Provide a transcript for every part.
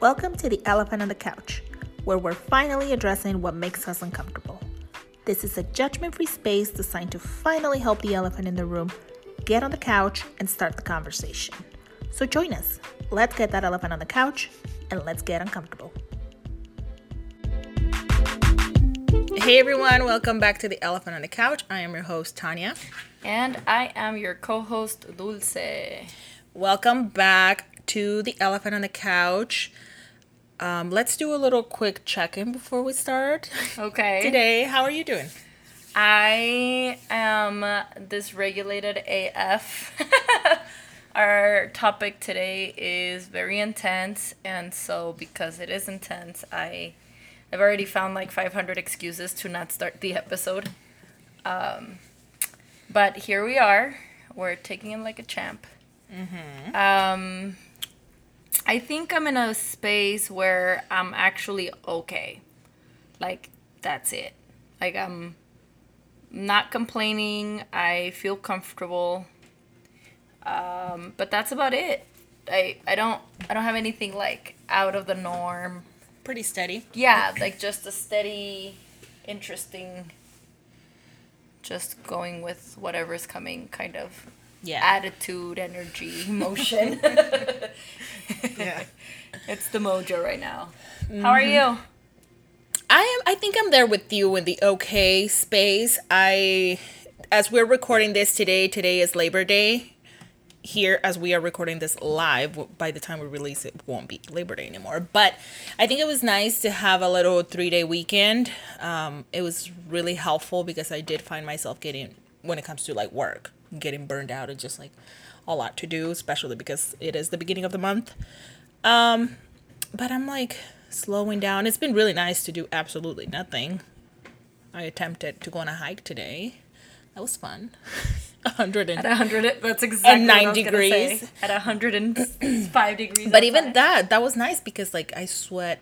Welcome to the Elephant on the Couch, where we're finally addressing what makes us uncomfortable. This is a judgment free space designed to finally help the elephant in the room get on the couch and start the conversation. So join us. Let's get that elephant on the couch and let's get uncomfortable. Hey everyone, welcome back to the Elephant on the Couch. I am your host, Tanya. And I am your co host, Dulce. Welcome back to the Elephant on the Couch. Um, let's do a little quick check in before we start. Okay. Today, how are you doing? I am dysregulated AF. Our topic today is very intense, and so because it is intense, I I've already found like 500 excuses to not start the episode. Um, but here we are. We're taking it like a champ. Mm-hmm. Um, I think I'm in a space where I'm actually okay. Like, that's it. Like, I'm not complaining. I feel comfortable. Um, but that's about it. I, I don't I don't have anything like out of the norm. Pretty steady. Yeah, like just a steady, interesting, just going with whatever's coming kind of Yeah. attitude, energy, emotion. Yeah. it's the mojo right now. How are you? I am I think I'm there with you in the okay space. I as we're recording this today, today is Labor Day. Here as we are recording this live, by the time we release it won't be Labor Day anymore. But I think it was nice to have a little 3-day weekend. Um it was really helpful because I did find myself getting when it comes to like work, getting burned out and just like a lot to do, especially because it is the beginning of the month. Um but I'm like slowing down. It's been really nice to do absolutely nothing. I attempted to go on a hike today. That was fun. A hundred At and 100, that's exactly nine what I was gonna degrees. say. At 105 degrees. but even that that was nice because like I sweat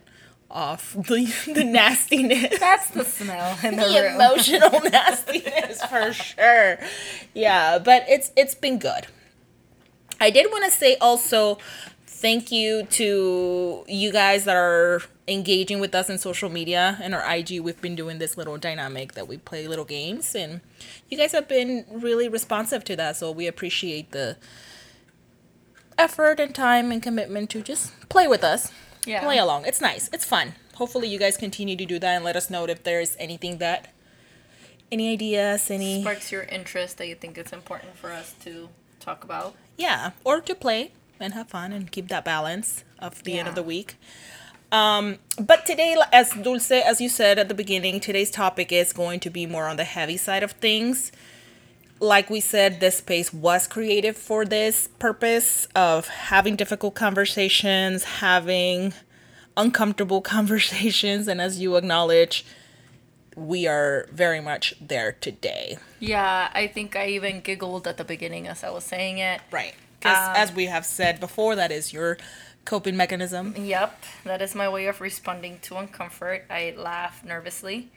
off the the nastiness. That's the smell in the, the emotional nastiness for sure. Yeah, but it's it's been good. I did want to say also thank you to you guys that are engaging with us in social media and our IG. We've been doing this little dynamic that we play little games and you guys have been really responsive to that. So we appreciate the effort and time and commitment to just play with us. Yeah. Play along. It's nice. It's fun. Hopefully you guys continue to do that and let us know if there's anything that any ideas, any Sparks your interest that you think it's important for us to talk about. yeah, or to play and have fun and keep that balance of the end of the week. Um, but today, as Dulce, as you said at the beginning, today's topic is going to be more on the heavy side of things. Like we said, this space was created for this purpose of having difficult conversations, having uncomfortable conversations, and as you acknowledge, we are very much there today. Yeah, I think I even giggled at the beginning as I was saying it. Right. Because Um, as we have said before, that is your coping mechanism. Yep, that is my way of responding to uncomfort. I laugh nervously.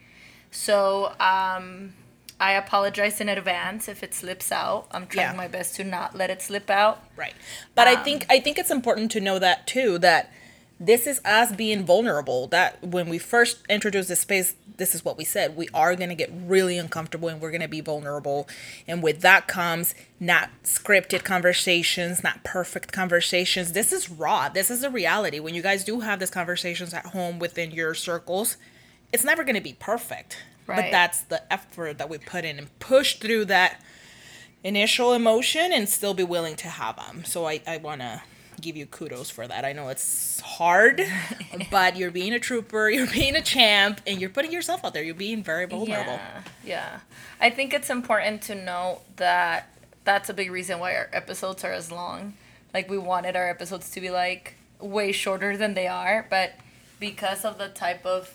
So, um, I apologize in advance if it slips out. I'm trying Yeah. my best to not let it slip out. Right. But I Um, think I think it's important to know that too that this is us being vulnerable. That when we first introduced this space, this is what we said. We are going to get really uncomfortable and we're going to be vulnerable. And with that comes not scripted conversations, not perfect conversations. This is raw. This is a reality. When you guys do have these conversations at home within your circles, it's never going to be perfect. But that's the effort that we put in and push through that initial emotion and still be willing to have them. So I, I want to give you kudos for that. I know it's hard, but you're being a trooper, you're being a champ, and you're putting yourself out there. You're being very vulnerable. Yeah, yeah. I think it's important to note that that's a big reason why our episodes are as long. Like we wanted our episodes to be like way shorter than they are, but because of the type of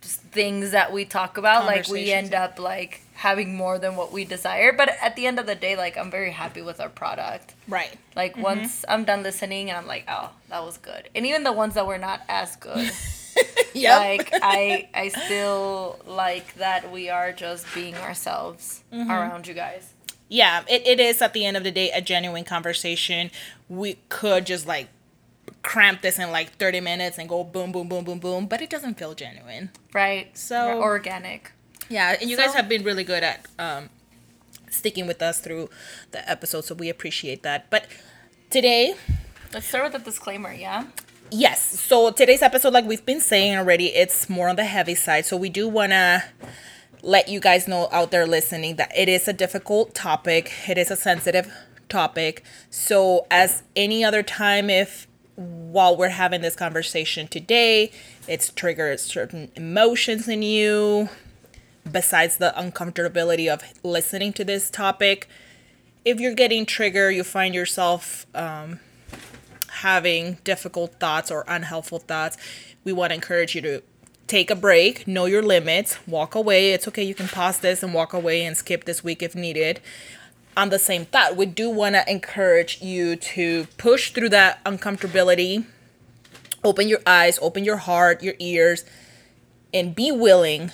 things that we talk about, like we end up like having more than what we desire. But at the end of the day, like I'm very happy with our product. Right. Like mm-hmm. once I'm done listening, I'm like, oh, that was good. And even the ones that were not as good. Yep. like I I still like that we are just being ourselves mm-hmm. around you guys. yeah, it, it is at the end of the day a genuine conversation. We could just like cramp this in like 30 minutes and go boom, boom, boom, boom, boom, but it doesn't feel genuine. Right. So- organic. Yeah, and you guys have been really good at um, sticking with us through the episode, so we appreciate that. But today, Let's start with a disclaimer, yeah? yes, so today's episode, like we've been saying already, it's more on the heavy side. So we do want to let you guys know out there listening that it is a difficult topic, it is a sensitive topic. So, as any other time, if while we're having this conversation today, it's triggered certain emotions in you, besides the uncomfortability of listening to this topic, if you're getting triggered, you find yourself um, having difficult thoughts or unhelpful thoughts, we want to encourage you to take a break, know your limits, walk away. It's okay, you can pause this and walk away and skip this week if needed. On the same thought, we do want to encourage you to push through that uncomfortability, open your eyes, open your heart, your ears, and be willing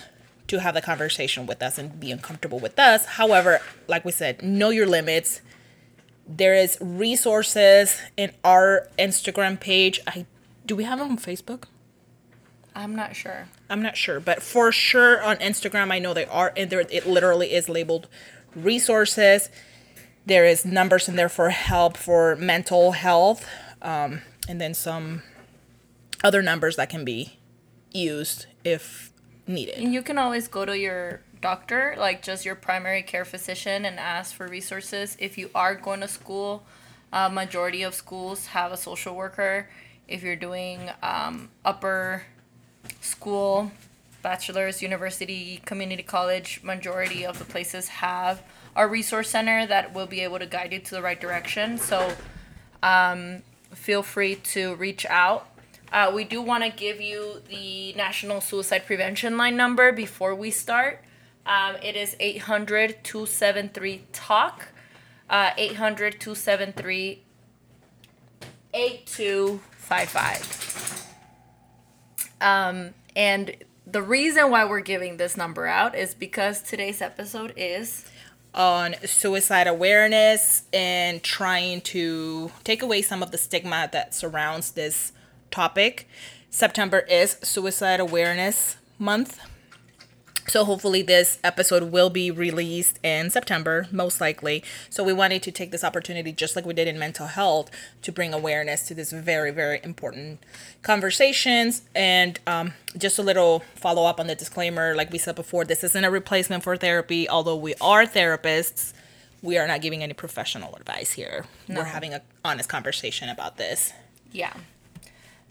to have the conversation with us and be uncomfortable with us. However, like we said, know your limits. There is resources in our Instagram page. I do we have it on Facebook? I'm not sure. I'm not sure, but for sure on Instagram, I know they are, and there it literally is labeled resources. There is numbers in there for help for mental health, um, and then some other numbers that can be used if needed. And you can always go to your doctor, like just your primary care physician, and ask for resources. If you are going to school, uh, majority of schools have a social worker. If you're doing um, upper school, bachelor's, university, community college, majority of the places have a resource center that will be able to guide you to the right direction. So um, feel free to reach out. Uh, we do want to give you the National Suicide Prevention Line number before we start. Um, it is 800 273 TALK, uh, 800 273 8255. Um, and the reason why we're giving this number out is because today's episode is on suicide awareness and trying to take away some of the stigma that surrounds this topic. September is Suicide Awareness Month. So hopefully this episode will be released in September, most likely. So we wanted to take this opportunity, just like we did in mental health, to bring awareness to this very, very important conversations. And um, just a little follow up on the disclaimer, like we said before, this isn't a replacement for therapy. Although we are therapists, we are not giving any professional advice here. We're having an honest conversation about this. Yeah.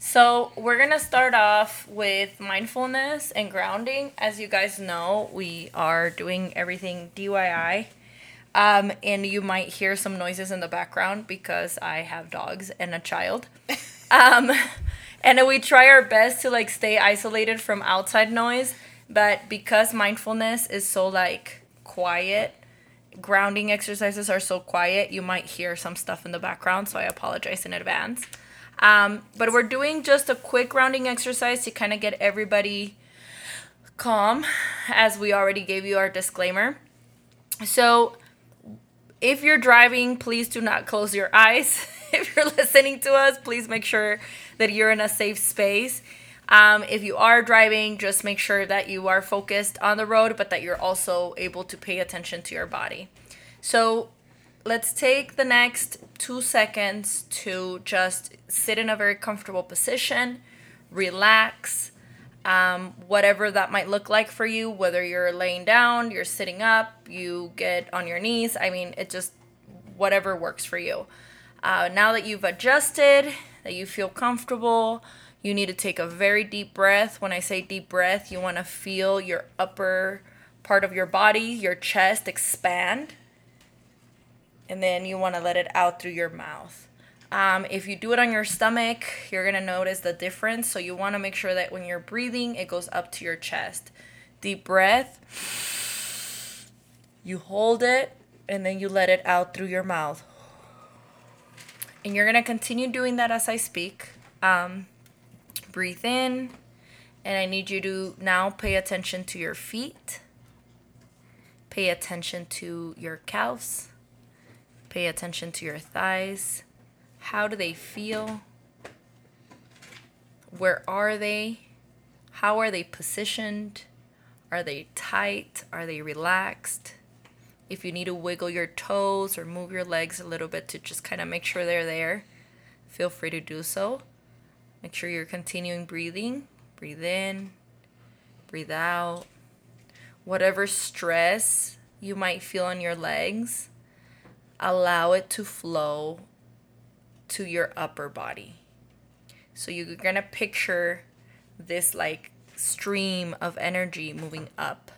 So we're gonna start off with mindfulness and grounding. As you guys know, we are doing everything DIY. Um, and you might hear some noises in the background because I have dogs and a child. Um, and we try our best to like stay isolated from outside noise, but because mindfulness is so like quiet, grounding exercises are so quiet, you might hear some stuff in the background. So I apologize in advance. Um, but we're doing just a quick grounding exercise to kind of get everybody calm, as we already gave you our disclaimer. So, if you're driving, please do not close your eyes. if you're listening to us, please make sure that you're in a safe space. Um, if you are driving, just make sure that you are focused on the road, but that you're also able to pay attention to your body. So, let's take the next two seconds to just sit in a very comfortable position, relax, um, whatever that might look like for you, whether you're laying down, you're sitting up, you get on your knees. I mean, it just, whatever works for you. Uh, now that you've adjusted, that you feel comfortable, you need to take a very deep breath. When I say deep breath, you want to feel your upper part of your body, your chest expand and then you want to let it out through your mouth. Um, if you do it on your stomach, you're gonna notice the difference. So you want to make sure that when you're breathing, it goes up to your chest. Deep breath. You hold it, and then you let it out through your mouth. And you're gonna continue doing that as I speak. Um, breathe in, and I need you to now pay attention to your feet. Pay attention to your calves Pay attention to your thighs. How do they feel? where are they? How are they positioned? Are they tight? Are they relaxed? If you need to wiggle your toes or move your legs a little bit to just kind of make sure they're there, feel free to do so. Make sure you're continuing breathing. Breathe in, breathe out. Whatever stress you might feel on your legs, allow it to flow to your upper body. So you're going to picture this like stream of energy moving up.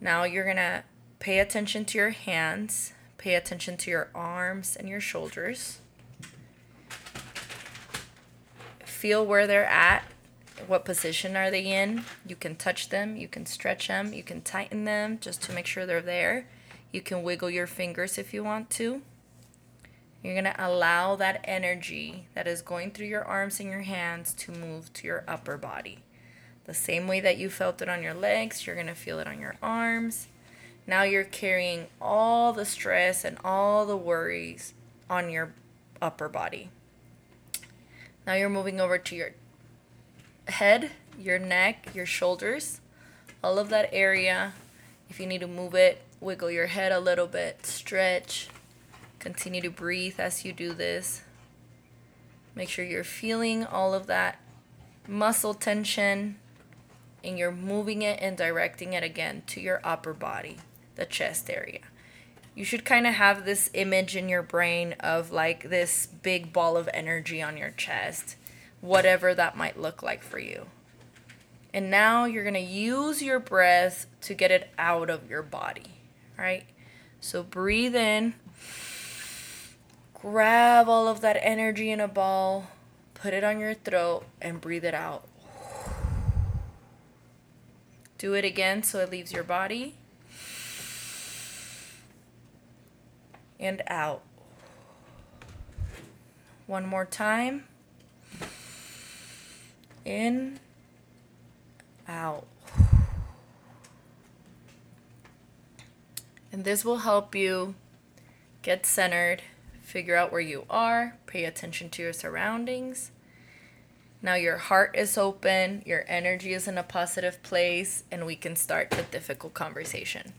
Now you're going to pay attention to your hands, pay attention to your arms and your shoulders. Feel where they're at. What position are they in? You can touch them, you can stretch them, you can tighten them just to make sure they're there. You can wiggle your fingers if you want to. You're going to allow that energy that is going through your arms and your hands to move to your upper body. The same way that you felt it on your legs, you're going to feel it on your arms. Now you're carrying all the stress and all the worries on your upper body. Now you're moving over to your head, your neck, your shoulders, all of that area. If you need to move it, wiggle your head a little bit, stretch. Continue to breathe as you do this. Make sure you're feeling all of that muscle tension and you're moving it and directing it again to your upper body, the chest area. You should kind of have this image in your brain of like this big ball of energy on your chest, whatever that might look like for you. And now you're going to use your breath to get it out of your body, right? So breathe in, grab all of that energy in a ball, put it on your throat, and breathe it out. Do it again so it leaves your body. And out. One more time. In, out. And this will help you get centered, figure out where you are, pay attention to your surroundings. Now your heart is open, your energy is in a positive place, and we can start the difficult conversation.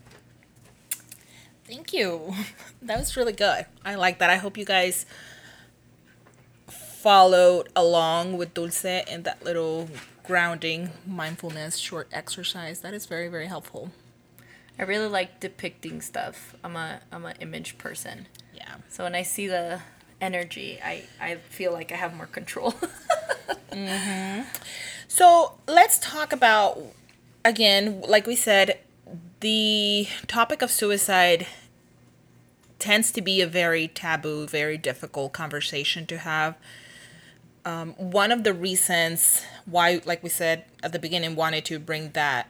Thank you. That was really good. I like that. I hope you guys followed along with Dulce and that little grounding mindfulness short exercise. That is very, very helpful. I really like depicting stuff. I'm a I'm an image person. Yeah. So when I see the energy, I I feel like I have more control. Mhm. So let's talk about, again, like we said, the topic of suicide tends to be a very taboo, very difficult conversation to have. Um, one of the reasons why, like we said at the beginning, wanted to bring that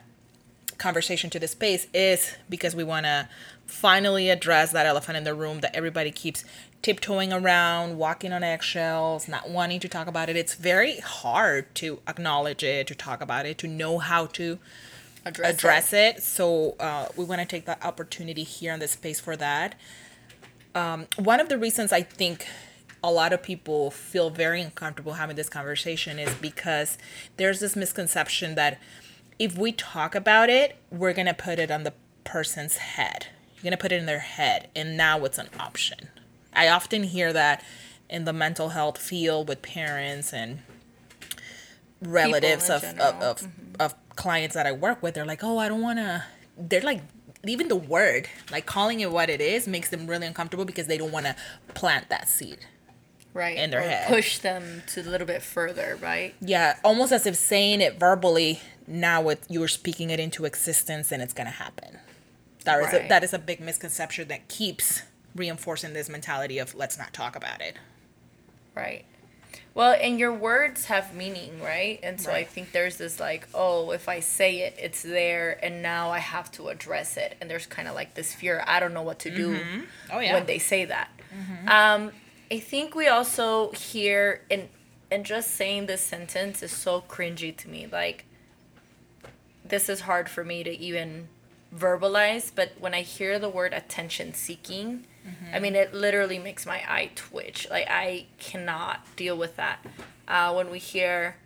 conversation to the space is because we want to finally address that elephant in the room that everybody keeps tiptoeing around, walking on eggshells, not wanting to talk about it. It's very hard to acknowledge it, to talk about it, to know how to Address address, it. So uh, we want to take that opportunity here in the space for that. Um, one of the reasons I think a lot of people feel very uncomfortable having this conversation is because there's this misconception that if we talk about it, we're going to put it on the person's head. You're going to put it in their head, and now it's an option. I often hear that in the mental health field with parents and relatives of, of, of, of clients that I work with. They're like, oh, I don't want to. They're like, even the word, like calling it what it is, makes them really uncomfortable because they don't want to plant that seed. Right. in their or head. Push them to a little bit further, right? Yeah, almost as if saying it verbally, now with you're speaking it into existence and it's going to happen. That is a, that is a big misconception that keeps reinforcing this mentality of let's not talk about it. Right. Well, and your words have meaning, right? And so I think there's this like, oh, if I say it, it's there, and now I have to address it. And there's kind of like this fear. I don't know what to do Oh, yeah. when they say that. Um, I think we also hear, and and just saying this sentence is so cringy to me. Like, this is hard for me to even verbalize, but when I hear the word attention seeking, I mean, it literally makes my eye twitch. Like I cannot deal with that. Uh, when we hear,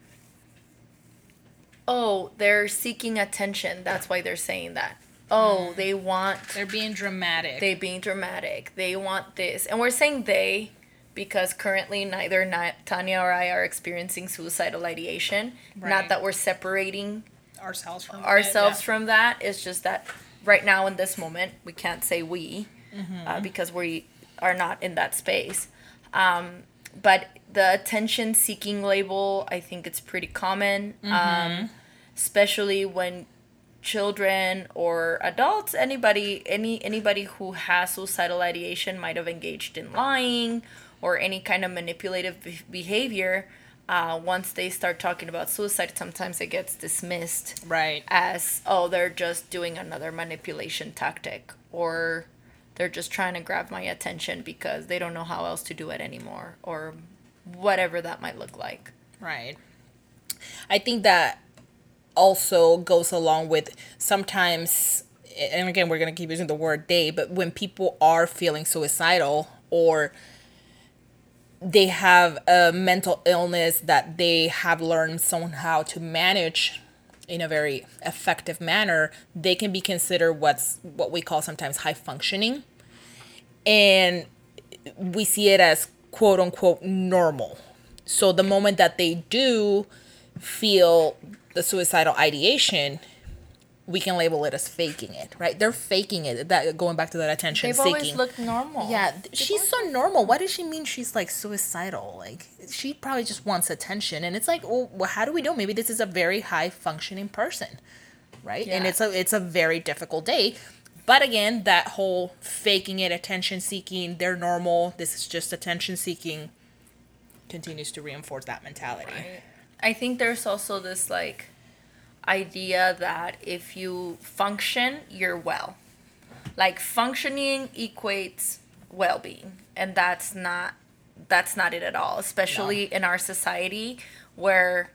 oh, they're seeking attention. That's why they're saying that. Oh, they want They're being dramatic. they being dramatic. They want this, and we're saying they because currently neither Na- Tanya or I are experiencing suicidal ideation. Right. Not that we're separating ourselves from ourselves it, yeah. from that. It's just that right now in this moment we can't say we Mm-hmm. uh, because we are not in that space. Um, but the attention seeking label, I think it's pretty common, Mm-hmm. um, especially when children or adults, anybody, any anybody who has suicidal ideation might have engaged in lying or any kind of manipulative be- behavior. Uh, once they start talking about suicide, sometimes it gets dismissed Right. as oh they're just doing another manipulation tactic or they're just trying to grab my attention because they don't know how else to do it anymore or whatever that might look like Right. I think that also goes along with sometimes, and again, we're going to keep using the word they, but when people are feeling suicidal or they have a mental illness that they have learned somehow to manage in a very effective manner, they can be considered what's what we call sometimes high functioning. And we see it as quote unquote normal. So the moment that they do feel the suicidal ideation, we can label it as faking it, right? They're faking it. That going back to that attention they've seeking. always looked normal Yeah, th- she's so normal. Why does she mean she's like suicidal? Like she probably just wants attention, and it's like, well, well how do we know? Maybe this is a very high functioning person, right? Yeah. And it's a it's a very difficult day. But again, that whole faking it, attention seeking, they're normal. This is just attention seeking. Continues to reinforce that mentality. i think there's also this like idea that if you function you're well. Like functioning equates well-being and that's not that's not it at all especially in our society where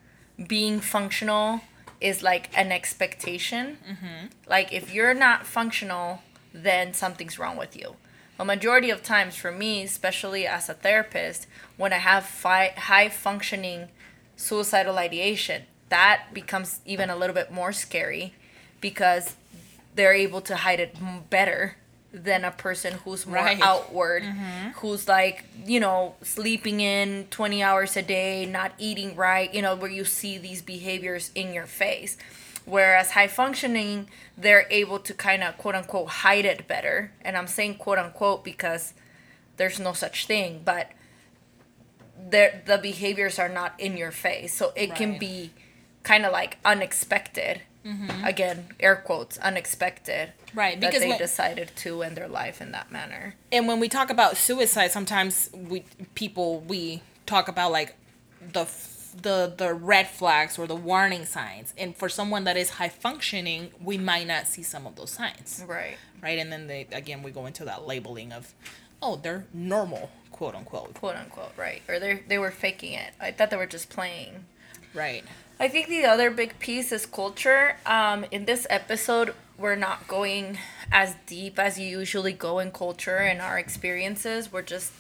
being functional is like an expectation. Mm-hmm. Like if you're not functional then something's wrong with you. A majority of times for me especially as a therapist when i have fi- high functioning suicidal ideation that becomes even a little bit more scary because they're able to hide it better than a person who's more Right. outward mm-hmm. who's like you know sleeping in 20 hours a day not eating right you know where you see these behaviors in your face. Whereas high functioning they're able to kind of quote unquote hide it better. And i'm saying quote unquote because there's no such thing but the behaviors are not in your face. So it can be kind of like unexpected. Mm-hmm. Again air quotes unexpected. Right, because they when- decided to end their life in that manner. And when we talk about suicide sometimes we people we talk about like the the the red flags or the warning signs. And for someone that is high functioning we might not see some of those signs. Right. Right? And then they again we go into that labeling of oh they're normal quote unquote. Quote unquote right. Or they they were faking it. I thought they were just playing. Right I think the other big piece is culture. Um, in this episode, we're not going as deep as you usually go in culture and our experiences. We're just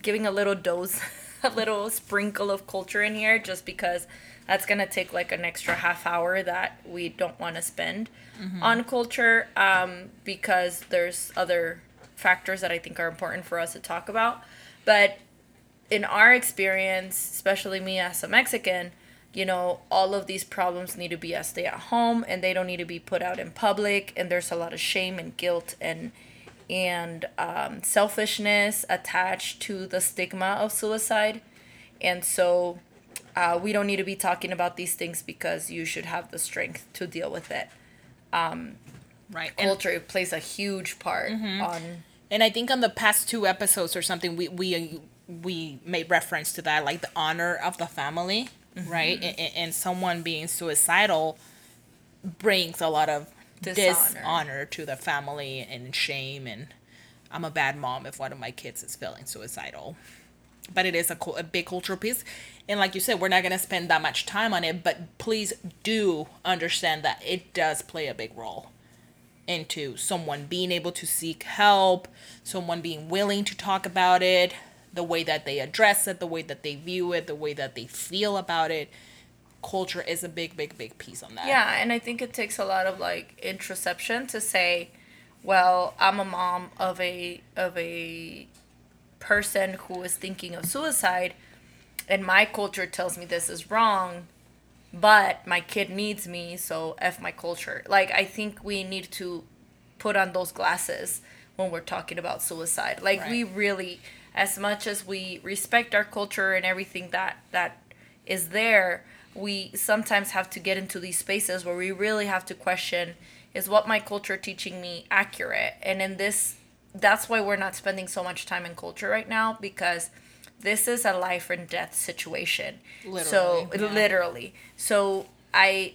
giving a little dose, a little sprinkle of culture in here, just because that's gonna take like an extra half hour that we don't want to spend on culture, um, because there's other factors that I think are important for us to talk about. But in our experience, especially me as a Mexican, you know, all of these problems need to be a stay at home and they don't need to be put out in public. And there's a lot of shame and guilt and and um, selfishness attached to the stigma of suicide. And so uh, we don't need to be talking about these things because you should have the strength to deal with it. right and, Culture plays a huge part on and i think on the past two episodes or something we we we made reference to that like the honor of the family right mm-hmm. and, and- and someone being suicidal brings a lot of Dishonor. dishonor. to the family and shame and i'm a bad mom if one of my kids is feeling suicidal but it is a, a big cultural piece and like you said we're not going to spend that much time on it but please do understand that it does play a big role into someone being able to seek help, someone being willing to talk about it, the way that they address it, the way that they view it, the way that they feel about it. Culture is a big, big, big piece on that. Yeah, and I think it takes a lot of like introspection to say, well, I'm a mom of a of a person who is thinking of suicide and my culture tells me this is wrong, but my kid needs me, so F my culture. Like I think we need to put on those glasses when we're talking about suicide. Like right. we really as much as we respect our culture and everything that that is there, we sometimes have to get into these spaces where we really have to question is what my culture teaching me accurate? And in this that's why we're not spending so much time in culture right now because this is a life and death situation. Literally, so yeah. literally. So I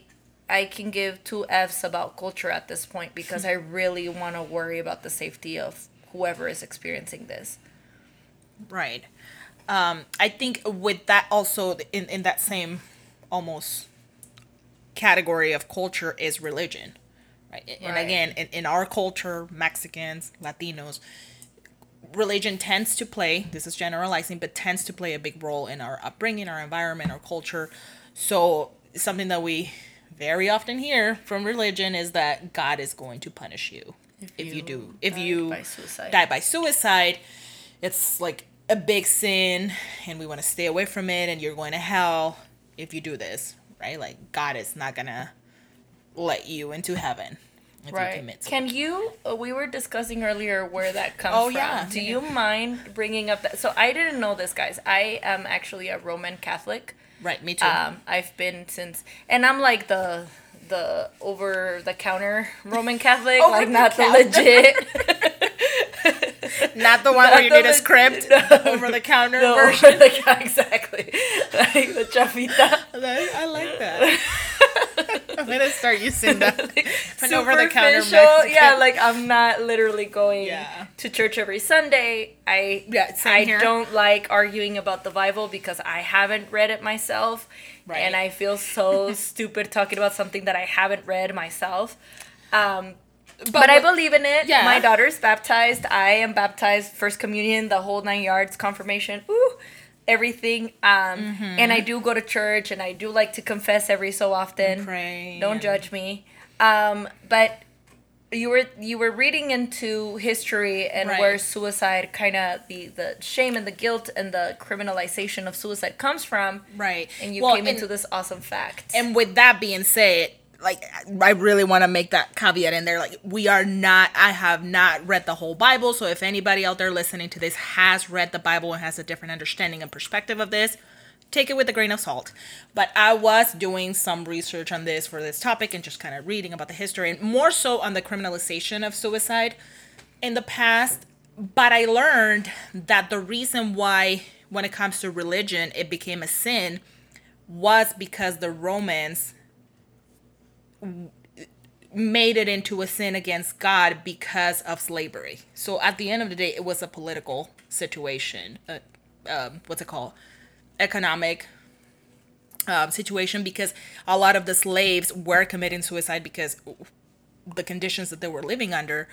I can give two F's about culture at this point because I really want to worry about the safety of whoever is experiencing this. Right. Um, I think with that also in, in that same almost category of culture is religion. Right. And right. again, in, in our culture, Mexicans, Latinos, religion tends to play, this is generalizing, but tends to play a big role in our upbringing, our environment, our culture. So something that we very often hear from religion is that God is going to punish you if, if you, you, do if you by die by suicide. It's like a big sin and we want to stay away from it and you're going to hell if you do this, right? Like God is not going to let you into heaven. right. You Can you? Uh, we were discussing earlier where that comes oh, from. Yeah. Do you mind bringing up that? So I didn't know this, guys. I am actually a Roman Catholic. Right. Me too. Um, I've been since, and I'm like the the over the counter Roman Catholic, like not the legit. Not the one Not where you need a script. No. Over the counter no, version. The, exactly. Like the chafita. I like that. I'm gonna start using that. An over the counter Yeah, like I'm not literally going yeah. to church every Sunday. I yeah, I here. don't like arguing about the Bible because I haven't read it myself. Right. And I feel so stupid talking about something that I haven't read myself. Um, but, but I believe in it. Yeah. My daughter's baptized. I am baptized. First communion, the whole nine yards, confirmation. Ooh, everything. Um, mm-hmm. and I do go to church, and I do like to confess every so often. Don't judge me. Um, but you were you were reading into history and right. where suicide kind of the the shame and the guilt and the criminalization of suicide comes from right and you well, came and, into this awesome fact and with that being said like I really want to make that caveat in there. Like we are not I have not read the whole Bible, so if anybody out there listening to this has read the Bible and has a different understanding and perspective of this, take it with a grain of salt. But I was doing some research on this for this topic and just kind of reading about the history and more so on the criminalization of suicide in the past. But I learned that the reason why when it comes to religion it became a sin was because the Romans made it into a sin against God because of slavery. So at the end of the day, it was a political situation. Uh, um, what's it called? Economic um, situation because a lot of the slaves were committing suicide because the conditions that they were living under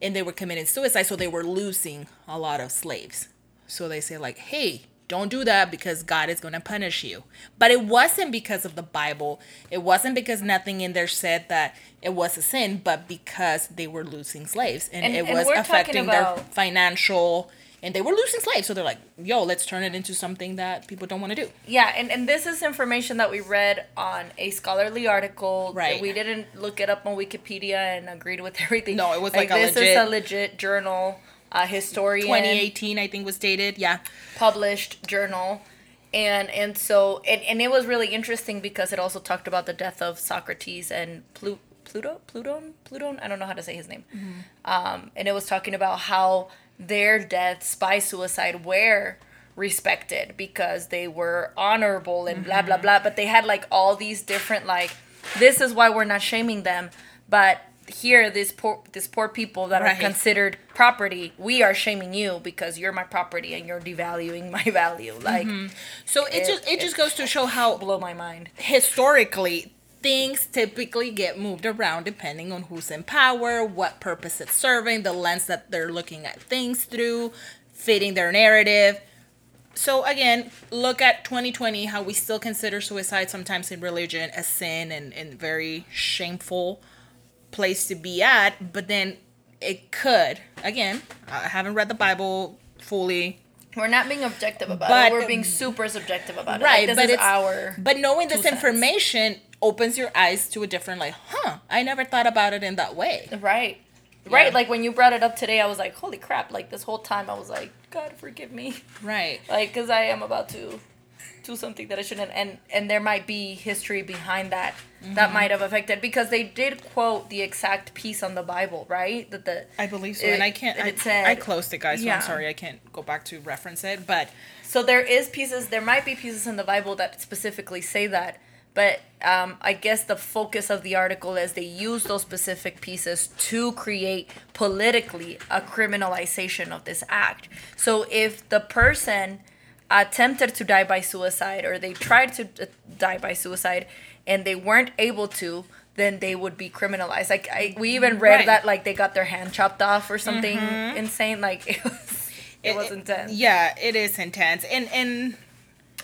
and they were committing suicide so they were losing a lot of slaves so they say like hey don't do that because God is going to punish you. But it wasn't because of the Bible. It wasn't because nothing in there said that it was a sin, but because they were losing slaves and, and it and was affecting about... their financial and they were losing slaves. So they're like, yo, let's turn it into something that people don't want to do. Yeah, and, and this is information that we read on a scholarly article. Right. We didn't look it up on Wikipedia and agreed with everything. No, it was like, like this legit... is a legit journal a historian. 2018 i think was dated yeah. Published journal. And and so and, and it was really interesting because it also talked about the death of socrates and Plu- pluto? Pluton pluton i don't know how to say his name. Mm-hmm. um, and it was talking about how their deaths by suicide were respected because they were honorable and mm-hmm. blah blah blah. But they had like all these different like this is why we're not shaming them but here this poor these poor people that right. are considered property we are shaming you because you're my property and you're devaluing my value like mm-hmm. so it, it, just it, it just goes to show how blow my mind historically things typically get moved around depending on who's in power, what purpose it's serving, the lens that they're looking at things through, fitting their narrative. So again, look at 2020 how we still consider suicide sometimes in religion a sin and, and very shameful place to be at, but then it could. Again, I haven't read the Bible fully. We're not being objective about But- it. We're being super subjective about it. Right, Like, but it's our. but knowing this cents. information opens your eyes to a different like, huh, I never thought about it in that way. Right. Right. Like when you brought it up today, I was like, holy crap. Like this whole time, I was like, God, forgive me. Right. Like, because I am about to do something that I shouldn't. And, and there might be history behind that that Mm-hmm. might have affected. Because they did quote the exact piece on the Bible, right? That the. I believe so, It- and I can't. I, said- I closed it, guys. So Yeah. I'm sorry, I can't go back to reference it. But So there is pieces. There might be pieces in the Bible that specifically say that, but um, I guess the focus of the article is they use those specific pieces to create politically a criminalization of this act. So if the person attempted to die by suicide or they tried to uh, die by suicide and they weren't able to then they would be criminalized like I, we even read Right. that like they got their hand chopped off or something insane like it was it, was intense Yeah, it is intense, and and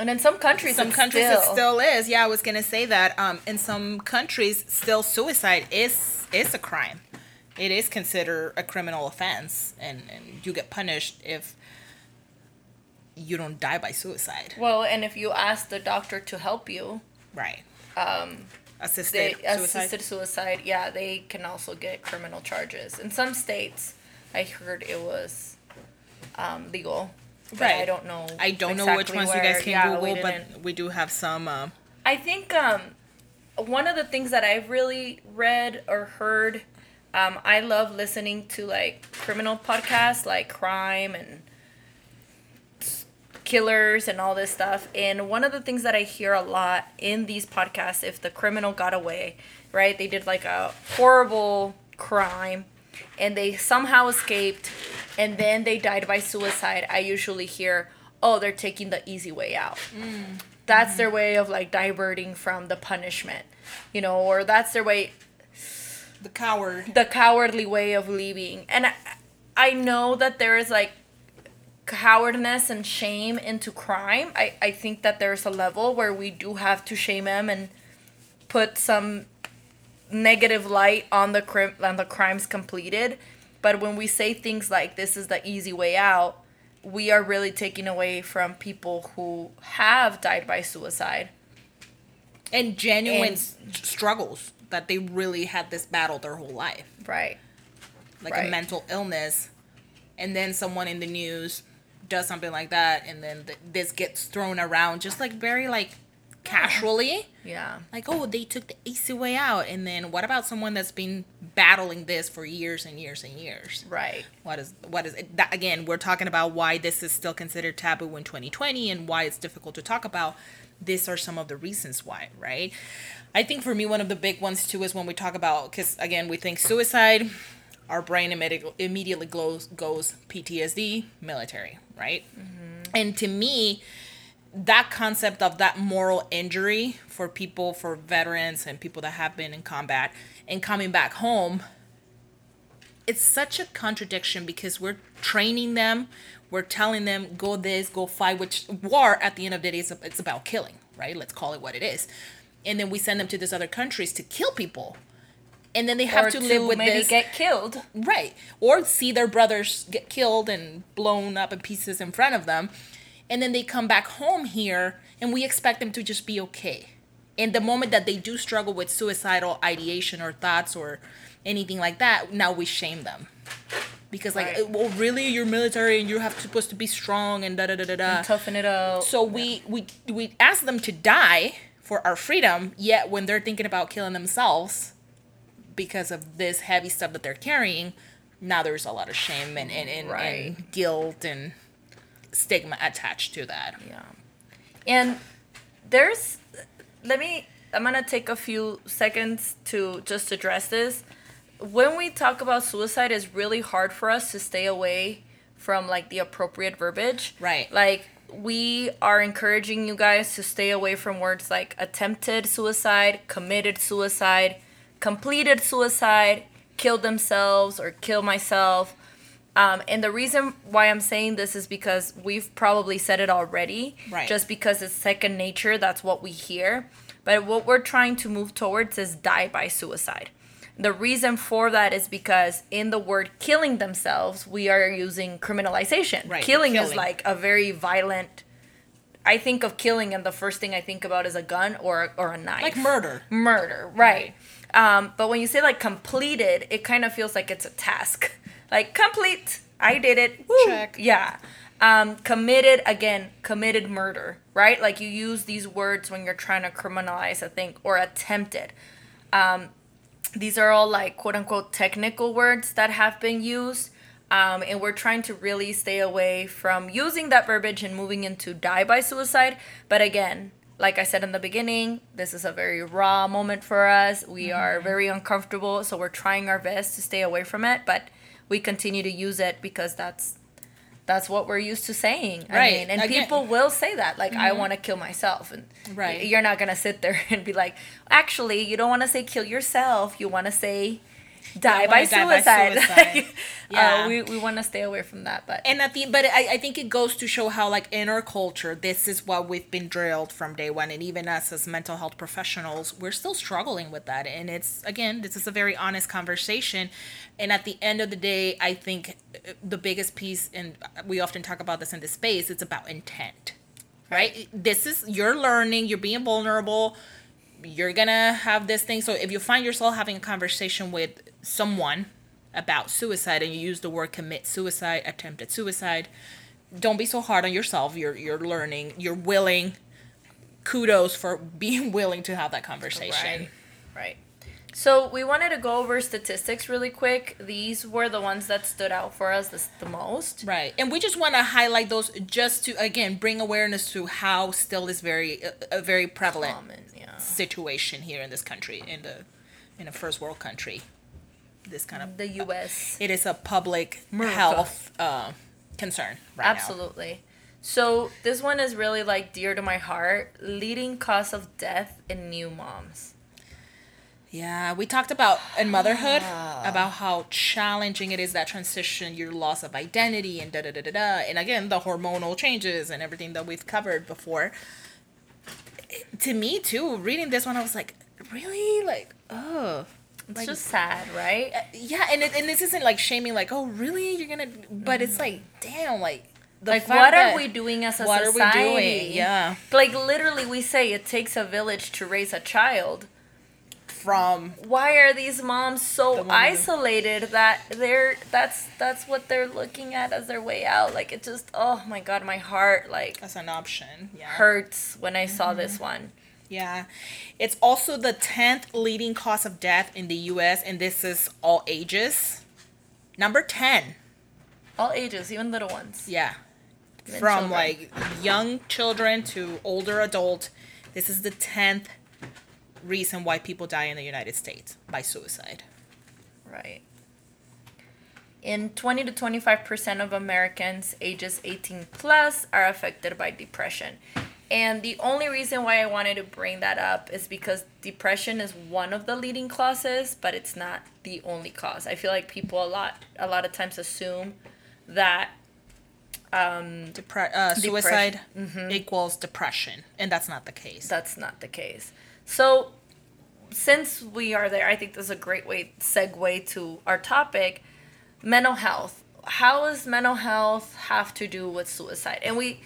and in some countries, some countries still, it still is. Yeah, I was gonna say that. Um, in some countries, still suicide is is a crime. It is considered a criminal offense, and and you get punished if you don't die by suicide. Well, and if you ask the doctor to help you, Right. um, Assisted they suicide. assisted suicide. Yeah, they can also get criminal charges. In some states, I heard it was um, legal. But I Right. don't know. I don't know which exactly ones you guys can yeah, Google, didn't. but we do have some. Uh, I think um, one of the things that I've really read or heard, um, I love listening to like criminal podcasts like crime and killers and all this stuff. And one of the things that I hear a lot in these podcasts, if the criminal got away, right, they did like a horrible crime and they somehow escaped and then they died by suicide, I usually hear, oh, they're taking the easy way out mm. that's their mm-hmm. way of like diverting from the punishment you know or that's their way the coward. the cowardly way of leaving and i, I know that there is like cowardness and shame into crime I, I think that there's a level where we do have to shame them and put some negative light on the crim- on the crimes completed. But when we say things like this is the easy way out we are really taking away from people who have died by suicide. And genuine And- struggles that they really had this battle their whole life. Right. Like Right. a mental illness. And then someone in the news does something like that and then th- this gets thrown around just like very like casually. Yeah. Like oh they took the easy way out and then what about someone that's been battling this for years and years and years? Right. What is what is it that again we're talking about why this is still considered taboo in 2020 and why it's difficult to talk about. These are some of the reasons why right? I think for me one of the big ones too is when we talk about because again we think suicide our brain immediately immediately goes goes ptsd military right? Mm-hmm. And to me that concept of that moral injury for people for veterans and people that have been in combat and coming back home it's such a contradiction because we're training them we're telling them go this go fight which war at the end of the day is it's about killing right? Let's call it what it is. And then we send them to these other countries to kill people and then they have or to live with maybe this get killed. Right. Or see their brothers get killed and blown up in pieces in front of them and then they come back home here and we expect them to just be okay. And the moment that they do struggle with suicidal ideation or thoughts or anything like that now we shame them. Because like Right. well really? You're military and you have supposed to be strong and da da da da da. Toughen it out so we we we ask them to die for our freedom yet when they're thinking about killing themselves because of this heavy stuff that they're carrying now there's a lot of shame and and, and, Right. and guilt and stigma attached to that Yeah. And there's let me I'm going to take a few seconds to just address this. When we talk about suicide it's really hard for us to stay away from like the appropriate verbiage. Right. Like we are encouraging you guys to stay away from words like attempted suicide, committed suicide, completed suicide, killed themselves, or kill myself. Um, and the reason why I'm saying this is because we've probably said it already. Right. Just because it's second nature, that's what we hear. But what we're trying to move towards is die by suicide. The reason for that is because in the word killing themselves, we are using criminalization. Right, Killing, is like a very violent. I think of killing, and the first thing I think about is a gun or or a knife. Like murder. Murder, right? Um, but when you say like completed, it kind of feels like it's a task. Like complete, I did it. Woo. Check. Yeah. Um, committed again, committed murder, right? Like you use these words when you're trying to criminalize a thing or attempted. Um, these are all like quote unquote technical words that have been used. Um, and we're trying to really stay away from using that verbiage and moving into die by suicide. But again, like I said in the beginning, this is a very raw moment for us. We mm-hmm. are very uncomfortable, so we're trying our best to stay away from it. But we continue to use it because that's that's what we're used to saying. I Right. mean, and Again- people will say that, like, I mm-hmm. want to kill myself. And Right. you're not going to sit there and be like, actually, you don't want to say kill yourself. You want to say die, by, wanna die by suicide. suicide. Yeah. uh, we, we want to stay away from that. But and I think, but I, I think it goes to show how like in our culture this is what we've been drilled from day one and even us as mental health professionals we're still struggling with that and it's again this is a very honest conversation and at the end of the day i think uh, the biggest piece and we often talk about this in this space it's about intent right this is you're learning you're being vulnerable you're gonna have this thing so if you find yourself having a conversation with someone about suicide and you use the word commit suicide attempted suicide don't be so hard on yourself you're you're learning you're willing kudos for being willing to have that conversation Right. Right. So we wanted to go over statistics really quick. These were the ones that stood out for us the, the most. Right. And we just want to highlight those just to again bring awareness to how still is very a, a very prevalent Common. Situation here in this country in the in a first world country. This kind of The U.S. it is a public America. health uh, concern right now. Absolutely. So this one is really like dear to my heart. Leading cause of death in new moms. Yeah, we talked about in motherhood about how challenging it is that transition, your loss of identity, and da da da da da. And again, the hormonal changes and everything that we've covered before. To me too, reading this one, I was like, really, like, oh, It's like, just sad, right? Uh, yeah. And it, and this isn't like shaming, like, oh, really, you're gonna, but it's mm. like, damn, like, the like what are we doing as a what are we society? doing? Yeah, Like literally we say it takes a village to raise a child. From Why are these moms so woman- isolated that they're that's that's what they're looking at as their way out? Like it just oh my god, my heart like as an option. Yeah. hurts when I saw Mm-hmm. this one. Yeah. It's also the 10th leading cause of death in the US, and this is all ages. Number 10. All ages, even little ones. Yeah. From children. like young children to older adult. This is the 10th reason why people die in the United States by suicide. Right. In 20 to 25% of Americans ages 18 plus are affected by depression. And the only reason why I wanted to bring that up is because depression is one of the leading causes, but it's not the only cause. I feel like people a lot a lot of times assume that um, Depre- uh, suicide Mm-hmm. equals depression, and that's not the case. that's not the case. So, since we are there, I think this is a great way segue to our topic, mental health. How does mental health have to do with suicide? And we,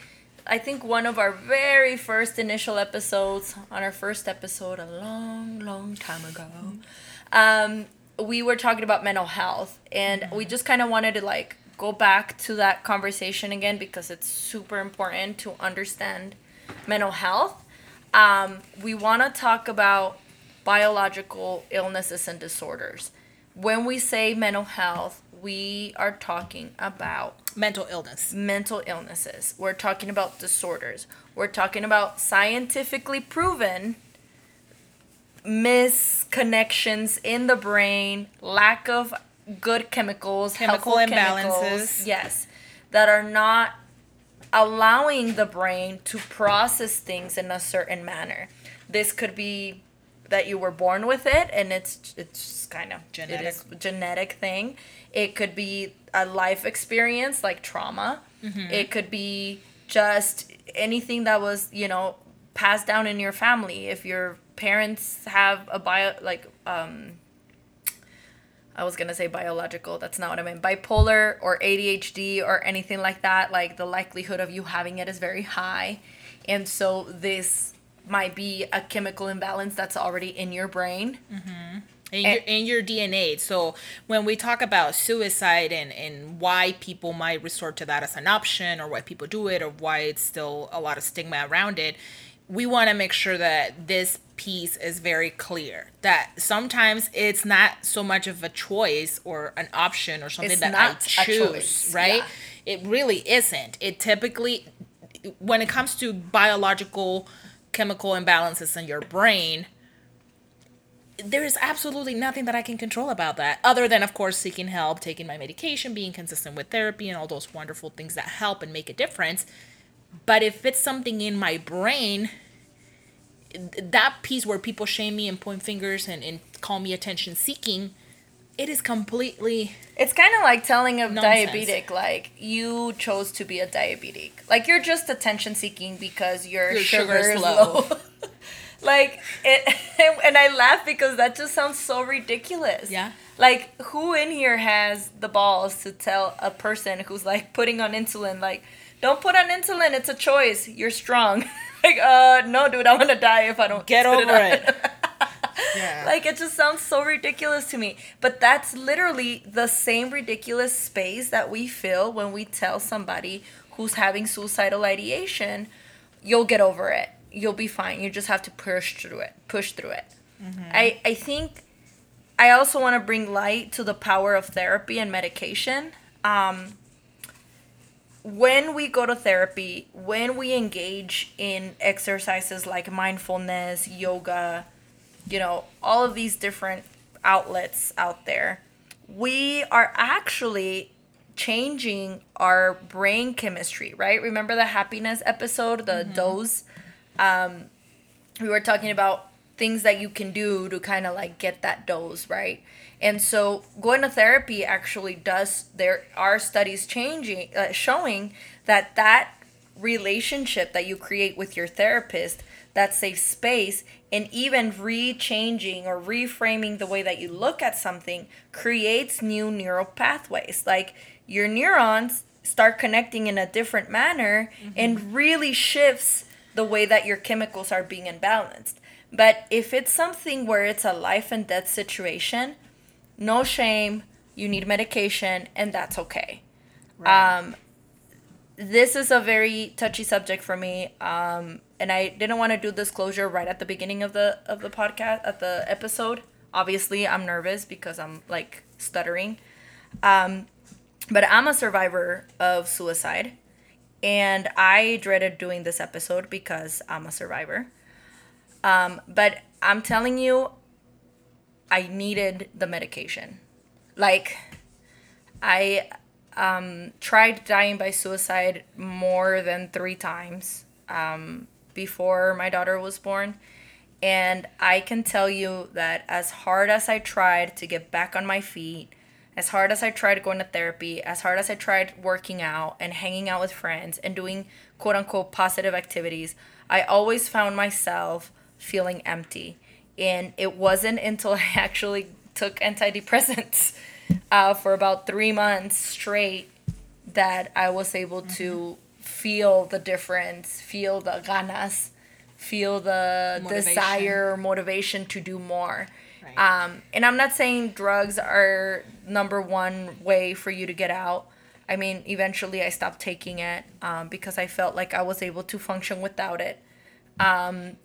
I think one of our very first initial episodes, on our first episode a long, long time ago, um, we were talking about mental health, and we just kind of wanted to like go back to that conversation again because it's super important to understand mental health. Um, we want to talk about biological illnesses and disorders. When we say mental health, we are talking about Mental illness. mental illnesses. We're talking about disorders. We're talking about scientifically proven misconnections in the brain, lack of good chemicals, Chemical imbalances. chemicals, yes, that are not allowing the brain to process things in a certain manner. This could be that you were born with it and it's it's kind of Genetic. it is a genetic thing. It could be a life experience like trauma. It could be just anything that was, you know, passed down in your family. If your parents have a bio like um I was gonna say biological. That's not what I meant. Bipolar or ADHD or anything like that. Like the likelihood of you having it is very high, and so this might be a chemical imbalance that's already in your brain. Mm-hmm. in your, in your DNA. So when we talk about suicide and, and why people might resort to that as an option or why people do it or why it's still a lot of stigma around it, we want to make sure that this piece is very clear that sometimes it's not so much of a choice or an option or something It's that I choose, right? yeah. It really isn't. It typically when it comes to biological chemical imbalances in your brain, there is absolutely nothing that I can control about that, other than, of course, seeking help, taking my medication, being consistent with therapy, and all those wonderful things that help and make a difference. But if it's something in my brain, that piece where people shame me and point fingers and, and call me attention seeking, it is completely It's kind of like telling a Nonsense. diabetic, like you chose to be a diabetic. Like you're just attention seeking because your, Your sugar, is low. low. like it, and I laugh because that just sounds so ridiculous. Yeah. Like who in here has the balls to tell a person who's like putting on insulin, like, don't put on insulin. It's a choice. You're strong. like, uh, no, dude, I'm gonna die if I don't get put over on. it. yeah. Like it just sounds so ridiculous to me. But that's literally the same ridiculous space that we feel when we tell somebody who's having suicidal ideation, you'll get over it. You'll be fine. You just have to push through it. Push through it. I I think I also want to bring light to the power of therapy and medication. Um when we go to therapy, when we engage in exercises like mindfulness, yoga, you know, all of these different outlets out there, we are actually changing our brain chemistry, right? Remember the happiness episode, the dose? Um, we were talking about things that you can do to kind of like get that dose, right? And so going to therapy actually does, there are studies changing, uh, showing that that relationship that you create with your therapist, that safe space, and even re-changing or reframing the way that you look at something creates new neural pathways. Like your neurons start connecting in a different manner and really shifts the way that your chemicals are being imbalanced. But if it's something where it's a life and death situation, no shame, you need medication, and that's okay. Um, this is a very touchy subject for me, um, and I didn't want to do disclosure right at the beginning of the of the podcast at the episode. Obviously, I'm nervous because I'm like stuttering, um, but I'm a survivor of suicide, and I dreaded doing this episode because I'm a survivor. Um, but I'm telling you, I needed the medication. Like, I um, tried dying by suicide more than three times um, before my daughter was born. And I can tell you that as hard as I tried to get back on my feet, as hard as I tried going to therapy, as hard as I tried working out and hanging out with friends and doing quote unquote positive activities, I always found myself feeling empty. And it wasn't until I actually took antidepressants uh, for about three months straight that I was able to feel the difference, feel the ganas, feel the Motivation. desire motivation to do more. Right. Um, and I'm not saying drugs are number one way for you to get out. I mean, eventually I stopped taking it um, because I felt like I was able to function without it. Um,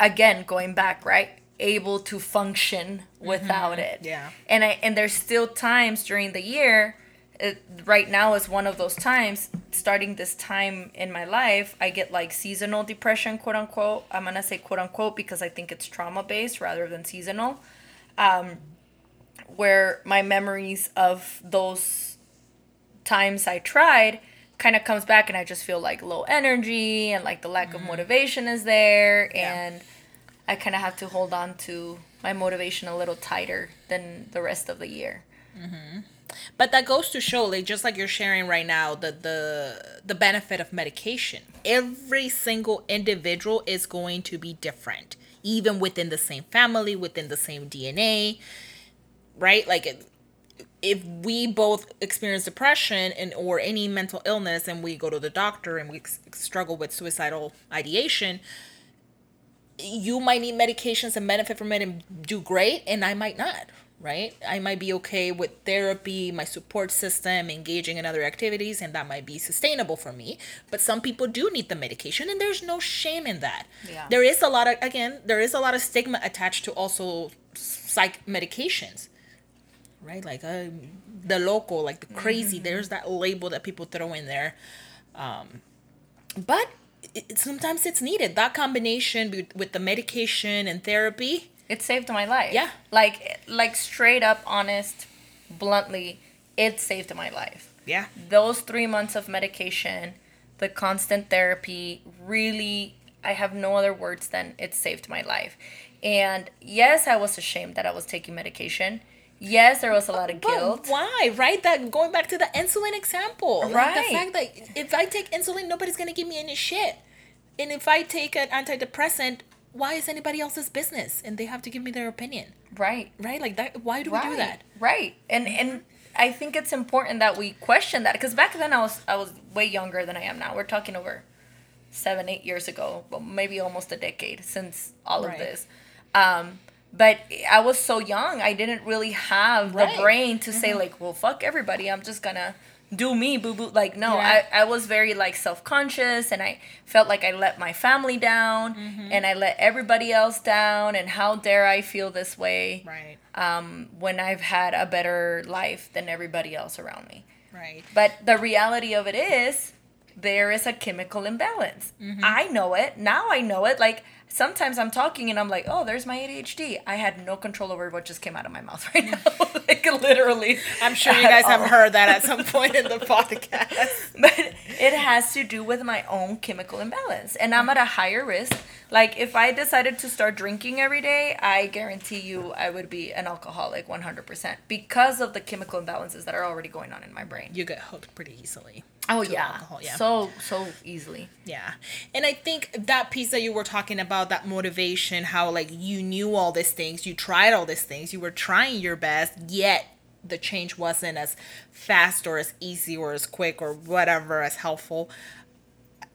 again, going back, right? Able to function without it. Yeah. And I and there's still times during the year. It, right now is one of those times. Starting this time in my life, I get like seasonal depression, quote unquote. I'm gonna say quote unquote because I think it's trauma based rather than seasonal. Um, where my memories of those times I tried kind of comes back and I just feel like low energy and like the lack of motivation is there Mm-hmm. Yeah. and I kind of have to hold on to my motivation a little tighter than the rest of the year. But that goes to show, like just like you're sharing right now, the the the benefit of medication. Every single individual is going to be different, even within the same family, within the same DNA, right? Like if- if we both experience depression and or any mental illness, and we go to the doctor and we struggle with suicidal ideation, you might need medications and benefit from it and do great and i might not right? I might be okay with therapy my support system engaging in other activities and that might be sustainable for me. But some people do need the medication and there's no shame in that. Yeah. there is a lot of again there is a lot of stigma attached to also psych medications right like uh, the local like the crazy there's that label that people throw in there um, but it, sometimes it's needed that combination with, with the medication and therapy It saved my life. Yeah. Like like straight up honest, bluntly, it saved my life. yeah Those 3 months of medication, the constant therapy, really I have no other words than it saved my life. And yes, I was ashamed that I was taking medication. Yes, there was a lot of guilt. Why right that going back to the insulin example like Right. the fact that if i take insulin nobody's gonna give me any shit and if i take an antidepressant why is anybody else's business and they have to give me their opinion Right. right like that why do we do that Right. And and I think it's important that we question that because back then I was I was way younger than I am now. We're talking over seven, eight years ago, well, maybe almost a decade since all Right. of this. Um, but I was so young, I didn't really have the brain to say mm-hmm. like, well, fuck everybody. I'm just gonna do me, boo boo. Like, no, Yeah. I, I was very like self conscious, and I felt like I let my family down, Mm-hmm. and I let everybody else down. And how dare I feel this way? right um, when I've had a better life than everybody else around me. right But the reality of it is, there is a chemical imbalance. Mm-hmm. I know it. Now I know it. Like, sometimes I'm talking and I'm like, oh, there's my ADHD. I had no control over what just came out of my mouth right now. like, literally. i'm sure you guys have heard that at some point in the podcast but it has to do with my own chemical imbalance and i'm at a higher risk like if i decided to start drinking every day i guarantee you i would be an alcoholic 100% because of the chemical imbalances that are already going on in my brain you get hooked pretty easily oh yeah. alcohol, yeah. so so easily Yeah. And I think that piece that you were talking about, that motivation, how like you knew all these things, you tried all these things, you were trying your best, yet the change wasn't as fast or as easy or as quick or whatever as helpful.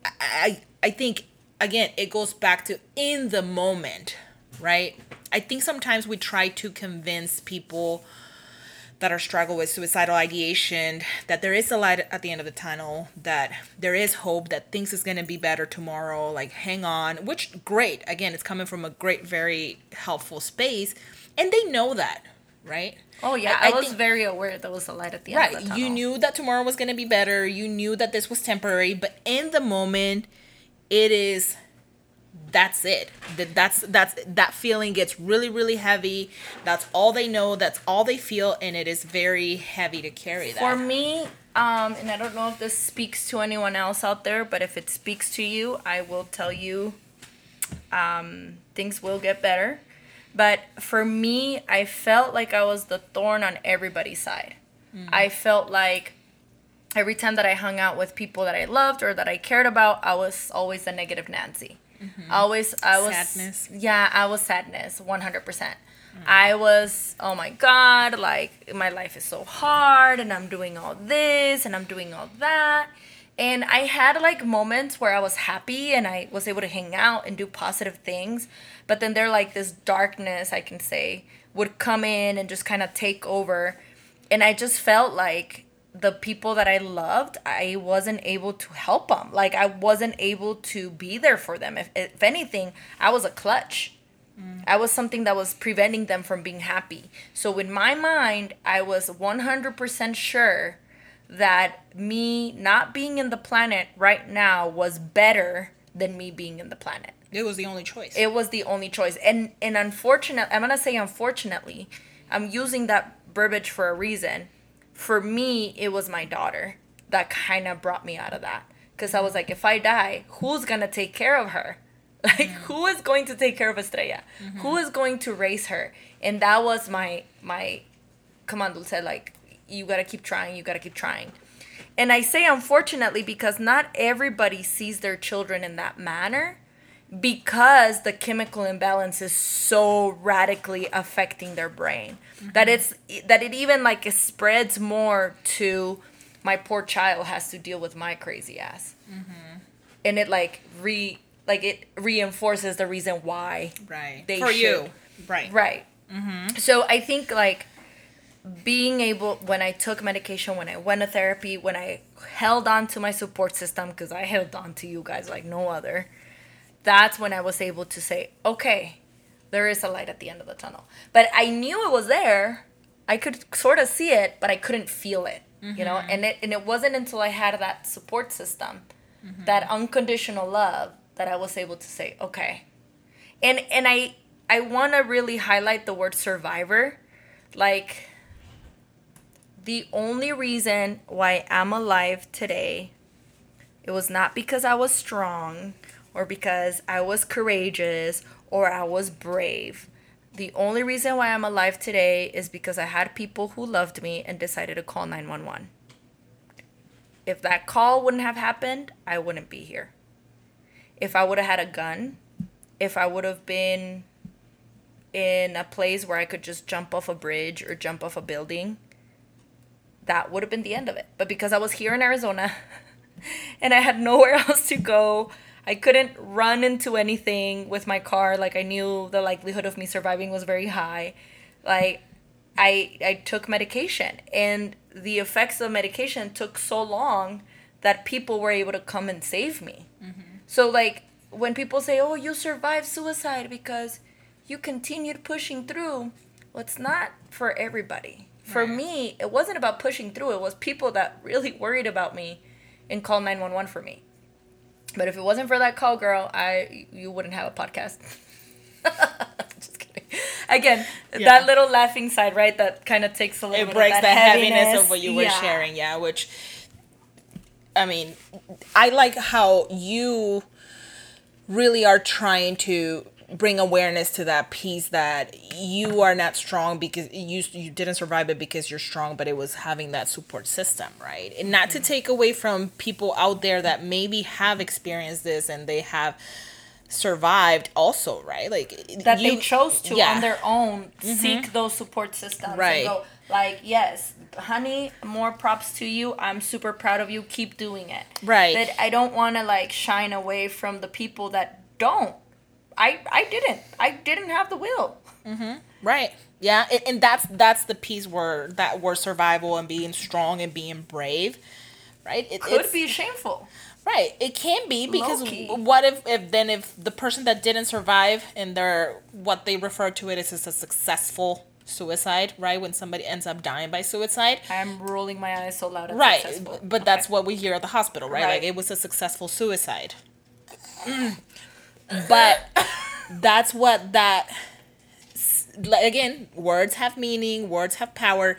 I I, I think again it goes back to in the moment, right? I think sometimes we try to convince people that are struggle with suicidal ideation that there is a light at the end of the tunnel that there is hope that things is going to be better tomorrow like hang on which great again it's coming from a great very helpful space and they know that right oh yeah i, was think- very aware there was a light at the end of the right tunnel. you knew that tomorrow was going to be better you knew that this was temporary but in the moment it is that's it that that's that's that feeling gets really really heavy that's all they know that's all they feel and it is very heavy to carry that For me, um, and I don't know if this speaks to anyone else out there, but if it speaks to you, I will tell you um, things will get better. But for me, I felt like I was the thorn on everybody's side. I felt like every time that I hung out with people that I loved or that I cared about, I was always the negative Nancy. Mm-hmm. Always, I was Sadness. Yeah, I was sadness, one hundred percent. I was, oh my god, like my life is so hard, and I'm doing all this, and I'm doing all that, and I had like moments where I was happy and I was able to hang out and do positive things, but then there like this darkness, I can say, would come in and just kind of take over, and I just felt like the people that I loved, I wasn't able to help them. Like I wasn't able to be there for them. If if anything, I was a clutch. Mm. I was something that was preventing them from being happy. So in my mind, I was 100% sure that me not being in the planet right now was better than me being in the planet. it was the only choice It was the only choice. And and unfortunately, I'm gonna say unfortunately, I'm using that verbiage for a reason. For me, it was my daughter. that kind of brought me out of that because I was like, if I die, who's gonna take care of her? Like, mm. who is going to take care of Estrella? Mm-hmm. Who is going to raise her? And that was my my on, Dulce, like you gotta keep trying, you gotta keep trying. And I say unfortunately because not everybody sees their children in that manner because the chemical imbalance is so radically affecting their brain that mm-hmm. it's that it even like it spreads more to my poor child has to deal with my crazy ass mm-hmm. and it like re like it reinforces the reason why Right. They For you. should. Right. right mm-hmm. so i think like being able when i took medication when i went to therapy when i held on to my support system because i held on to you guys like no other that's when i was able to say okay there is a light at the end of the tunnel. But i knew it was there. I could sort of see it but i couldn't feel it you know? Mm-hmm. And it and it wasn't until i had that support system mm-hmm. that unconditional love that i was able to say okay. And and i i want to really highlight the word survivor. Like the only reason why i'm alive today it was not because i was strong or because i was courageous or i was brave. The only reason why i'm alive today is because i had people who loved me and decided to call 911 if that call wouldn't have happened i wouldn't be here. If i would have had a gun if I would have been in a place where I could just jump off a bridge or jump off a building, that would have been the end of it. But because I was here in Arizona and I had nowhere else to go, I couldn't run into anything with my car. Like I knew the likelihood of me surviving was very high. Like I I took medication and the effects of medication took so long that people were able to come and save me. Mm-hmm. So like when people say, "Oh, you survived suicide because you continued pushing through," well, it's not for everybody. For Right. me, it wasn't about pushing through. It was people that really worried about me and called 911 for me. But if it wasn't for that call, girl, I you wouldn't have a podcast. Just kidding. Again, Yeah. that little laughing side, right? That kind of takes a little it bit breaks of the that heaviness of what you were Yeah. sharing yeah which i mean i like how you really are trying to bring awareness to that piece that you are not strong because you you didn't survive it because you're strong but it was having that support system right and not to take away from people out there that maybe have experienced this and they have survived also right like that you- they chose to yeah. on their own mm-hmm. seek those support systems Right. and go like yes honey more props to you i'm super proud of you keep doing it Right. but i don't want to like shine away from the people that don't i i didn't i didn't have the will Right. Yeah, and, and that's that's the piece where that word survival and being strong and being brave, right? It, could be shameful right. It can be because what if if then if the person that didn't survive and they're what they refer to it as is a successful suicide, right? When somebody ends up dying by suicide. i'm rolling my eyes so loud Right, successful. but that's what we hear at the hospital, right? Like it was a successful suicide. Mm. But that's what that again, words have meaning, words have power.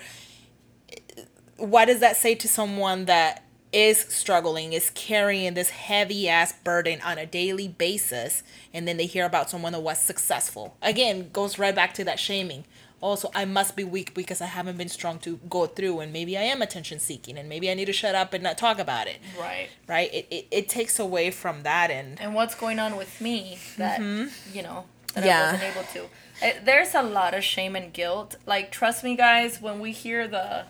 What does that say to someone that is struggling, is carrying this heavy ass burden on a daily basis, and then they hear about someone that was successful? Again, goes right back to that shaming. Also, I must be weak because I haven't been strong to go through, and maybe I am attention seeking, and maybe I need to shut up and not talk about it. right Right? It, it, it takes away from that, and and what's going on with me that you know that Yeah. I wasn't able to. Uh, There's a lot of shame and guilt. Like trust me guys, when we hear the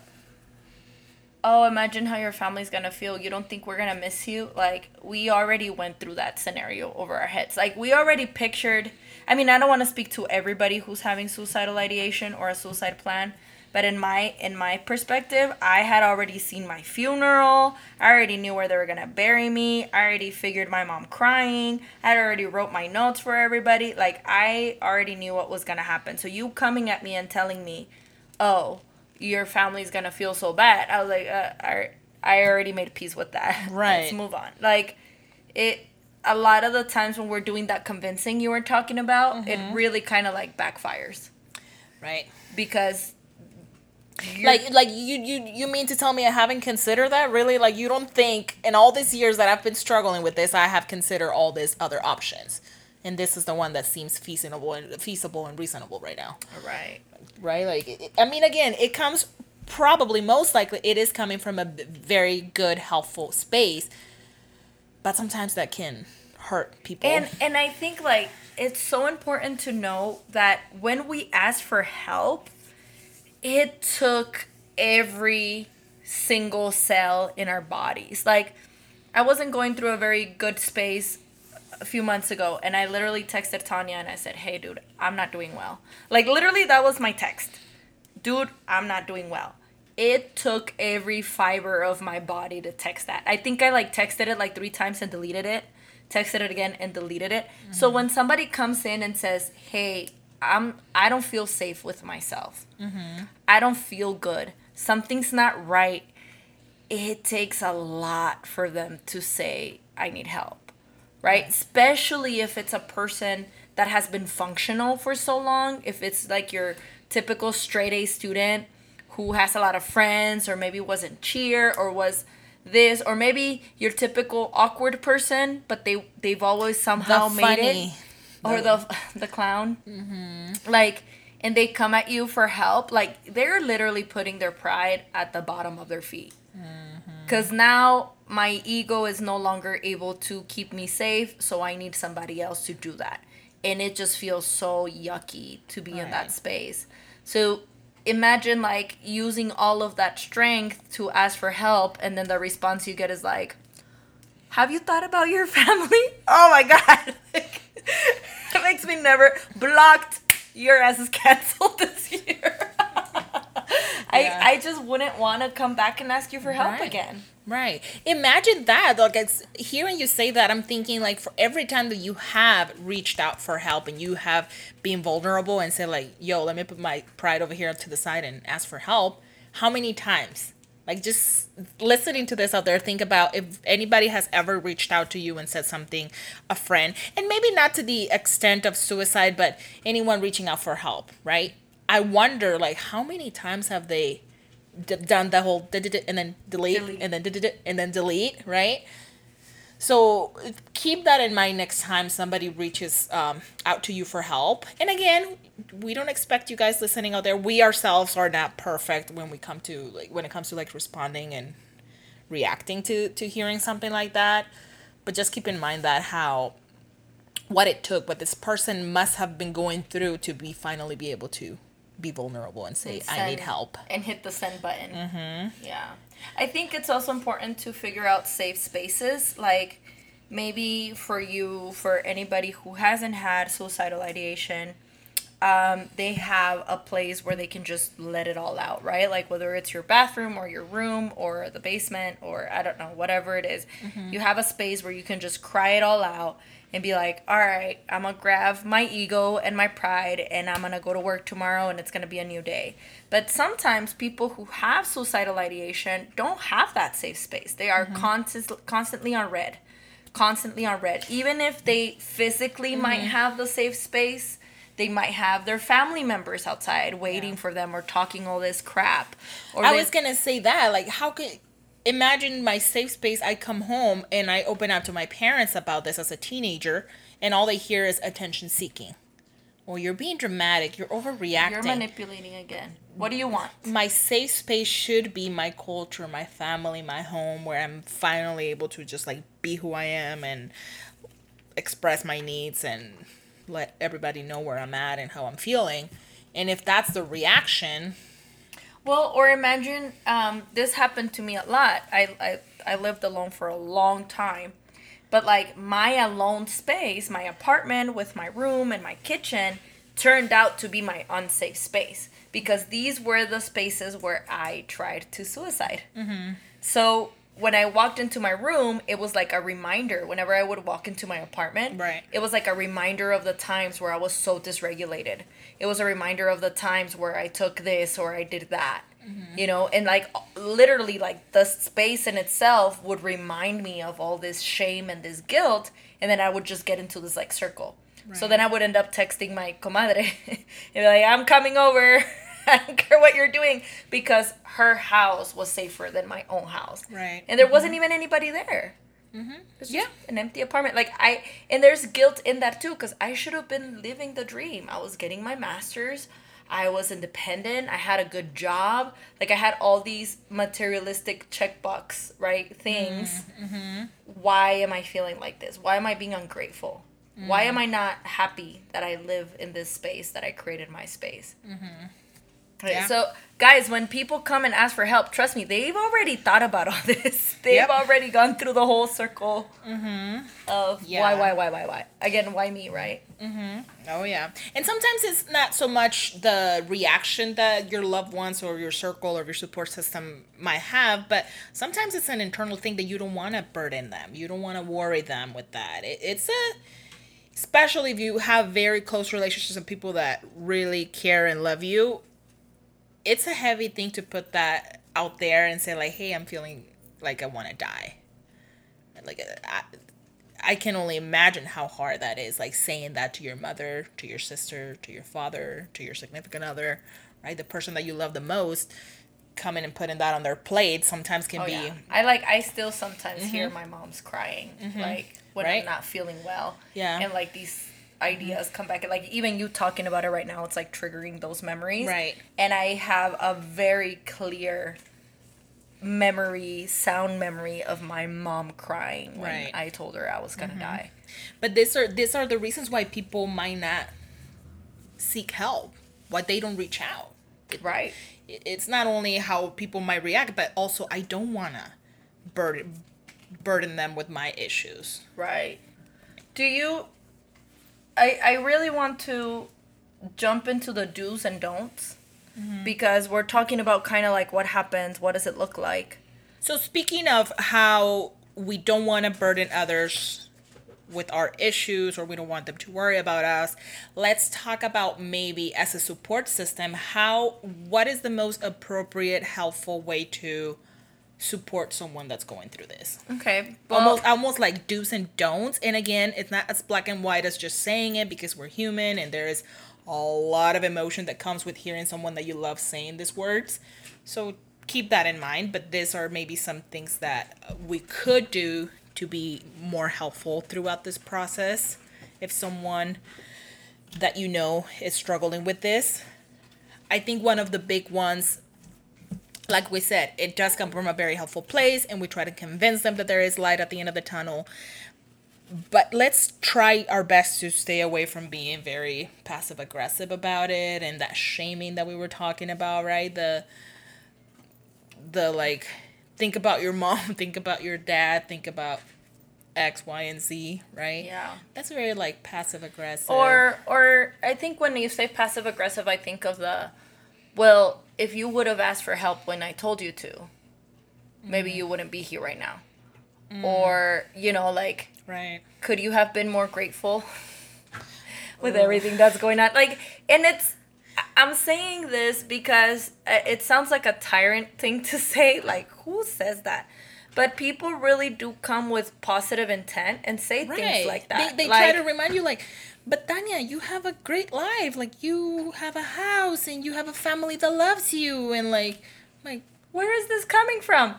oh, imagine how your family's going to feel. You don't think we're going to miss you? Like we already went through that scenario over our heads. Like we already pictured I mean, I don't want to speak to everybody who's having suicidal ideation or a suicide plan, but in my in my perspective, I had already seen my funeral. I already knew where they were gonna bury me. I already figured my mom crying. I had already wrote my notes for everybody. Like I already knew what was gonna happen. So you coming at me and telling me, "Oh, your family's gonna feel so bad," I was like, uh, I I already made peace with that. Right. Let's move on. Like it. A lot of the times when we're doing that convincing you were talking about, it mm-hmm. really kind of like backfires right? because like like you you you mean to tell me I haven't considered that really? Like you don't think in all these years that I've been struggling with this, I have considered all these other options, and this is the one that seems feasible and feasible and reasonable right now. Right. Right. Like it, I mean, again, it comes probably most likely it is coming from a very good helpful space, but sometimes that can hurt people. And and I think like it's so important to know that when we ask for help, it took every single cell in our bodies. Like I wasn't going through a very good space a few months ago and I literally texted Tanya and I said, "Hey dude, I'm not doing well." Like literally that was my text. Dude, I'm not doing well. It took every fiber of my body to text that. I think I like texted it like 3 times and deleted it texted it again and deleted it. Mm-hmm. So when somebody comes in and says, "Hey, I'm I don't feel safe with myself. Mm-hmm. I don't feel good. Something's not right." It takes a lot for them to say, "I need help." Right? right? Especially if it's a person that has been functional for so long, if it's like your typical straight A student who has a lot of friends or maybe wasn't cheer or was this or maybe your typical awkward person but they they've always somehow made it. or the the clown. Mm-hmm. like and they come at you for help. Like they're literally putting their pride at the bottom of their feet. Because mm-hmm. now my ego is no longer able to keep me safe so i need somebody else to do that. And it just feels so yucky to be right. in that space. So imagine like using all of that strength to ask for help and then the response you get is like have you thought about your family? Oh my god. It makes me never blocked. Your ass is canceled this year yeah. I, I just wouldn't want to come back and ask you for help right. again Right. Imagine that. Like it's hearing you say that, I'm thinking like for every time that you have reached out for help and you have been vulnerable and said like, "Yo, let me put my pride over here to the side and ask for help." How many times? Like just listening to this out there, think about if anybody has ever reached out to you and said something, a friend, and maybe not to the extent of suicide, but anyone reaching out for help, right? I wonder like how many times have they d- done the whole and then delete, delete. and then and then delete, right? So keep that in mind next time somebody reaches um, out to you for help. And again, we don't expect you guys listening out there. We ourselves are not perfect when we come to like when it comes to like responding and reacting to to hearing something like that. But just keep in mind that how what it took, what this person must have been going through to be finally be able to be vulnerable and say and I need help and hit the send button. Mm-hmm. Yeah, I think it's also important to figure out safe spaces, like maybe for you, for anybody who hasn't had suicidal ideation. Um, they have a place where they can just let it all out, right? Like whether it's your bathroom or your room or the basement or I don't know, whatever it is. Mm-hmm. You have a space where you can just cry it all out and be like, all right, I'm gonna grab my ego and my pride and I'm gonna go to work tomorrow and it's gonna be a new day. But sometimes people who have suicidal ideation don't have that safe space. They are mm-hmm. constant, constantly on red, constantly on red. Even if they physically mm-hmm. might have the safe space, they might have their family members outside waiting yeah. for them or talking all this crap. Or I they, was gonna say that, like, how could imagine my safe space. I come home and I open up to my parents about this as a teenager, and all they hear is attention seeking. Well, you're being dramatic. You're overreacting. You're manipulating again. What do you want? My safe space should be my culture, my family, my home, where I'm finally able to just like be who I am and express my needs and let everybody know where I'm at and how I'm feeling. And if that's the reaction, well, or imagine um, this happened to me a lot. I, I I lived alone for a long time, but like my alone space, my apartment with my room and my kitchen, turned out to be my unsafe space because these were the spaces where I tried to suicide. Mm-hmm. So when I walked into my room, it was like a reminder. Whenever I would walk into my apartment, right. it was like a reminder of the times where I was so dysregulated. It was a reminder of the times where I took this or I did that. Mm-hmm. You know, and like literally, like the space in itself would remind me of all this shame and this guilt, and then I would just get into this like circle. Right. So then I would end up texting my comadre and be like, I'm coming over. I don't care what you're doing because her house was safer than my own house. Right. And there wasn't even anybody there. Mm-hmm. It's Yeah. an empty apartment. Like I, and there's guilt in that too because I should have been living the dream. I was getting my master's. I was independent. I had a good job. Like I had all these materialistic checkbox right things. Mm-hmm. Mm-hmm. Why am I feeling like this? Why am I being ungrateful? Why am mm-hmm. I not happy that I live in this space that I created my space? Right, Yeah. So, guys, when people come and ask for help, trust me, they've already thought about all this. They've Yep. already gone through the whole circle mm-hmm. of Yeah. why, why, why, why, why. Again, why me, right? Mm-hmm. Oh yeah. And sometimes it's not so much the reaction that your loved ones or your circle or your support system might have, but sometimes it's an internal thing that you don't want to burden them. You don't want to worry them with that. It, it's a especially if you have very close relationships and people that really care and love you. It's a heavy thing to put that out there and say like, "Hey, I'm feeling like I want to die." Like I, I can only imagine how hard that is, like saying that to your mother, to your sister, to your father, to your significant other, right? The person that you love the most, coming and putting that on their plate sometimes can Oh, be yeah. I like, I still sometimes hear mm-hmm. my mom's crying, mm-hmm. like when Right. I'm not feeling well. Yeah. And like these Mm-hmm. ideas come back. And like even you talking about it right now, it's like triggering those memories. Right. And I have a very clear memory, sound memory of my mom crying when Right. I told her I was gonna mm-hmm. die. But these are these are the reasons why people might not seek help, why they don't reach out. Right. It's not only how people might react, but also I don't wanna burden burden them with my issues. Right. Do you I I really want to jump into the do's and don'ts mm-hmm. because we're talking about kind of like what happens, what does it look like? So speaking of how we don't want to burden others with our issues or we don't want them to worry about us, let's talk about maybe as a support system how what is the most appropriate helpful way to support someone that's going through this. Okay. Well, almost almost like do's and don'ts and again it's not as black and white as just saying it because we're human and there is a lot of emotion that comes with hearing someone that you love saying these words so keep that in mind but these are maybe some things that we could do to be more helpful throughout this process if someone that you know is struggling with this i think one of the big ones like we said, it does come from a very helpful place, and we try to convince them that there is light at the end of the tunnel. But let's try our best to stay away from being very passive aggressive about it and that shaming that we were talking about, right? The the like think about your mom, think about your dad, think about X, Y, and Z, right? Yeah. That's very like passive aggressive. or or I think when you say passive aggressive, I think of the well, if you would have asked for help when I told you to, maybe you wouldn't be here right now. Or, you know, like right. could you have been more grateful with everything that's going on? Like and it's i'm saying this because uh, it sounds like a tyrant thing to say like who says that? But people really do come with positive intent and say things like that. They, they like, try to remind you, like, but Tanya, you have a great life. Like, you have a house and you have a family that loves you. And, like, like, where is this coming from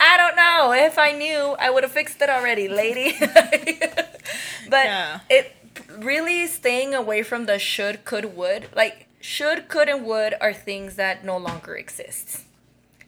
i don't know if i knew i would have fixed it already lady but Yeah. it really staying away from the should could would like should could and would are things that no longer exist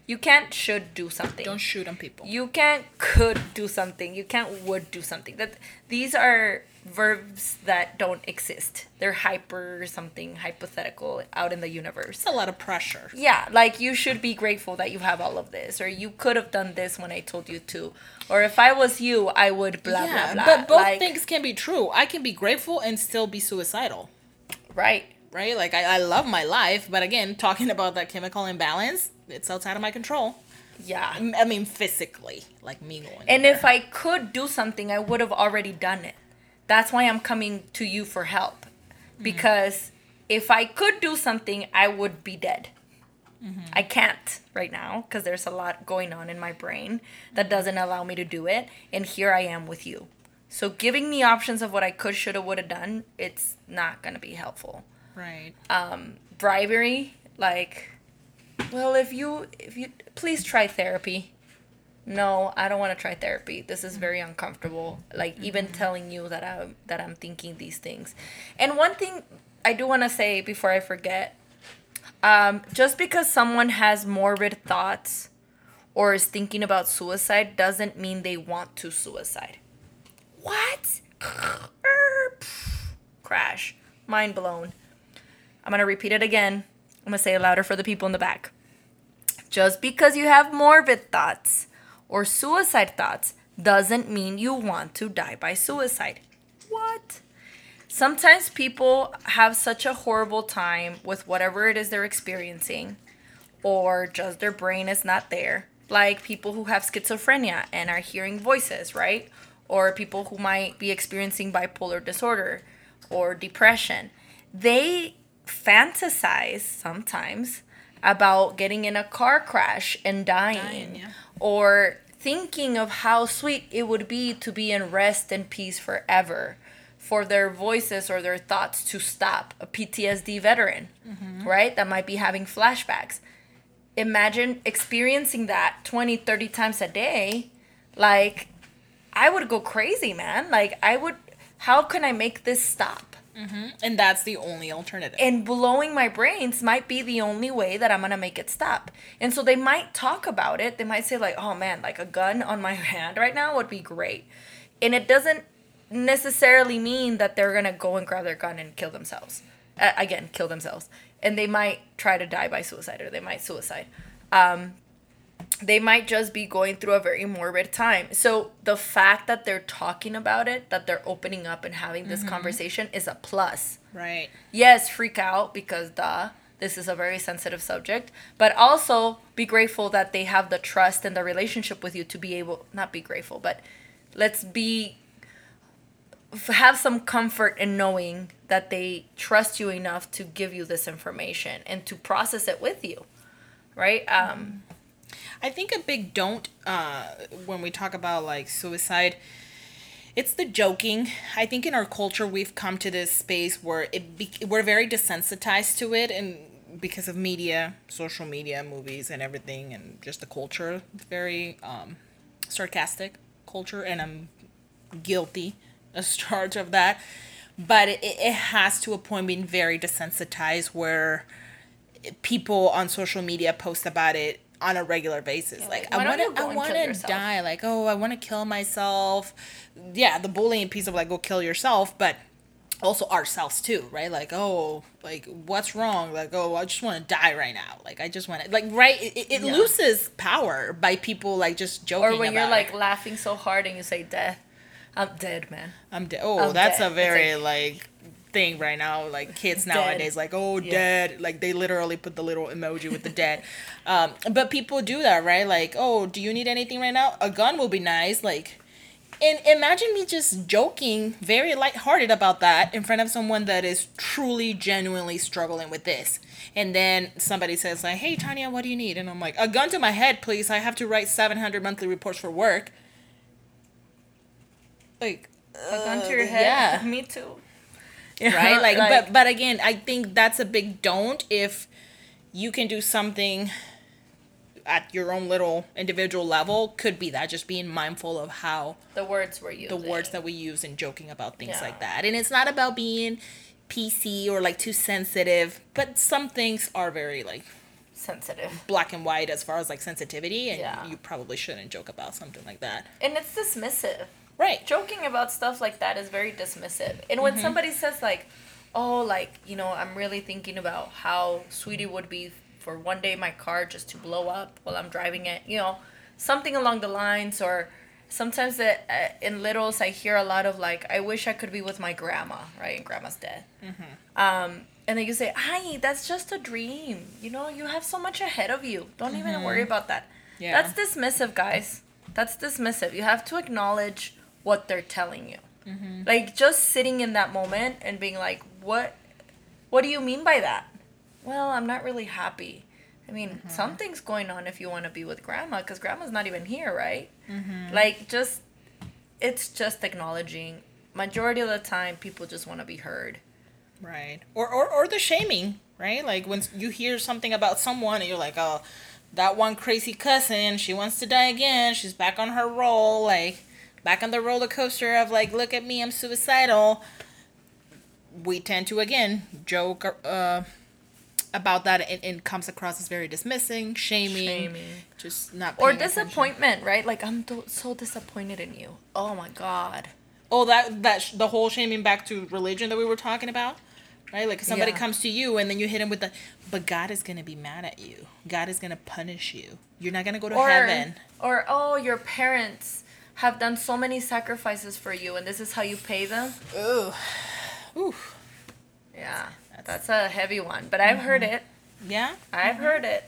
you can't should do something don't shoot on people. you can't could do something you can't would do something that these are verbs that don't exist they're hyper something hypothetical out in the universe It's a lot of pressure. yeah, like you should be grateful that you have all of this, or you could have done this when I told you to, or if I was you, I would blah yeah, blah blah. but both like, things can be true. I can be grateful and still be suicidal, right? right? Like, I, I love my life, but again, talking about that chemical imbalance, it's outside of my control. Yeah. I mean, physically, like me going. And there. if I could do something, I would have already done it. That's why I'm coming to you for help, because if I could do something, I would be dead. I can't right now because there's a lot going on in my brain that doesn't allow me to do it. And here I am with you. So giving me options of what I could, should have, would have done, it's not going to be helpful. right. Um, bribery, like, well, if you if you please try therapy. No, I don't want to try therapy. This is very uncomfortable. Like even telling you that I'm that I'm thinking these things. And one thing I do want to say before I forget, um, just because someone has morbid thoughts or is thinking about suicide doesn't mean they want to suicide. What? Crash. Mind blown. I'm going to repeat it again. I'm going to say it louder for the people in the back. Just because you have morbid thoughts or suicide thoughts doesn't mean you want to die by suicide. What? Sometimes people have such a horrible time with whatever it is they're experiencing, or just their brain is not there. Like people who have schizophrenia and are hearing voices, right? Or people who might be experiencing bipolar disorder or depression. They fantasize sometimes about getting in a car crash and dying, Dying, yeah. or thinking of how sweet it would be to be in rest and peace forever for their voices or their thoughts to stop a PTSD veteran, mm-hmm. right? That might be having flashbacks. Imagine experiencing that 20, 30 times a day. Like, I would go crazy, man. Like, I would, how can I make this stop? And that's the only alternative. and blowing my brains might be the only way that I'm gonna make it stop. And so they might talk about it. They might say like, "Oh man, like a gun on my hand right now would be great," and it doesn't necessarily mean that they're gonna go and grab their gun and kill themselves. Uh, again, kill themselves, and they might try to die by suicide or they might suicide. Um, they might just be going through a very morbid time. So the fact that they're talking about it, that they're opening up and having this conversation is a plus right. yes, freak out because duh, this is a very sensitive subject, but also be grateful that they have the trust and the relationship with you to be able not be grateful, but let's be have some comfort in knowing that they trust you enough to give you this information and to process it with you. Right? Um I think a big don't uh, when we talk about like suicide, it's the joking. I think in our culture we've come to this space where it be- we're very desensitized to it, and because of media, social media, movies, and everything, and just the culture, very um, sarcastic culture, and I'm guilty as charged of that. But it, it has to a point being very desensitized where people on social media post about it on a regular basis. like, like, I want to, I want to die. Like, oh, I want to kill myself. Yeah, the bullying piece of like, go kill yourself, but also ourselves too, right? Like, oh, like what's wrong? Like, oh, I just want to die right now. Like, I just want to, like, right? It, it Yeah. loses power by people like just joking. or when you're like it. laughing so hard and you say death. I'm dead, man. I'm dead. Oh, I'm that's dead. a very like- like thing right now. Like kids Dead. nowadays, like oh Yeah. dead. Like they literally put the little emoji with the dead. Um, but people do that, right? Like oh, do you need anything right now? A gun will be nice. Like. And imagine me just joking, very lighthearted about that in front of someone that is truly, genuinely struggling with this. And then somebody says, like, hey, Tanya, what do you need? And I'm like, a gun to my head, please. I have to write 700 monthly reports for work. Like, A gun to uh, your head. Yeah Me too. right like, but but again i think that's a big don't if you can do something at your own little individual level could be that just being mindful of how the words were used. the words that we use and joking about things Yeah. like that and it's not about being pc or like too sensitive but some things are very like sensitive. black and white as far as like sensitivity and Yeah. you probably shouldn't joke about something like that And it's dismissive. Right Joking about stuff like that is very dismissive. And when somebody says like, "Oh, like, you know, I'm really thinking about how sweet it would be for one day my car just to blow up while I'm driving it." You know, something along the lines or sometimes that uh, in littles I hear a lot of like, "I wish I could be with my grandma," right? And grandma's dead. Um, and then you say, "Hi, that's just a dream. You know, you have so much ahead of you. Don't even worry about that." Yeah. That's dismissive, guys. That's dismissive. You have to acknowledge what they're telling you. Mm-hmm. Like just sitting in that moment and being like, "What? What do you mean by that?" Well, I'm not really happy. I mean, mm-hmm. something's going on if you want to be with grandma because grandma's not even here, right? Mm-hmm. Like, just it's just acknowledging. Majority of the time, people just want to be heard. Right. Or, or or the shaming, right? Like when you hear something about someone and you're like, oh, that one crazy cousin, she wants to die again. She's back on her roll, like back on the roller coaster of like, look at me, I'm suicidal. We tend to again joke uh, about that and it comes across as very dismissing, shaming, Shaming. just not Or paying attention. disappointment, right? Like I'm do- so disappointed in you. Oh my god. Oh, that that sh- the whole shaming back to religion that we were talking about, right? Like somebody Yeah. comes to you and then you hit him with the, but God is gonna be mad at you. God is gonna punish you. You're not gonna go to Or heaven. or oh, your parents have done so many sacrifices for you and this is how you pay them. Ooh, ooh, Yeah. That's a heavy one, but I've heard mm-hmm. it. yeah. I've mm-hmm. heard it.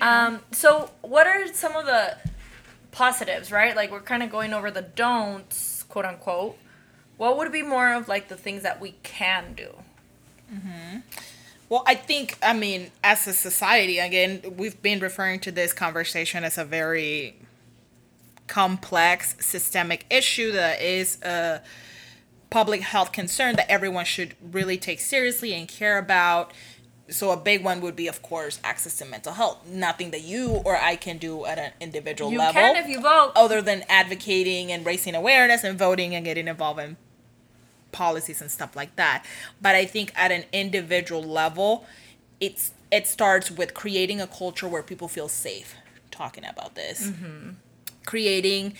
Um, so what are some of the positives, right? Like we're kind of going over the don'ts, quote unquote. What would be more of like the things that we can do? Mm-hmm. Well, I think I mean, as a society, again, we've been referring to this conversation as a very complex systemic issue that is a public health concern that everyone should really take seriously and care about. So a big one would be, of course, access to mental health. Nothing that you or I can do at an individual You level, can if you vote. other than advocating and raising awareness and voting and getting involved in policies and stuff like that. But I think at an individual level, it's it starts with creating a culture where people feel safe talking about this. Mm-hmm. Creating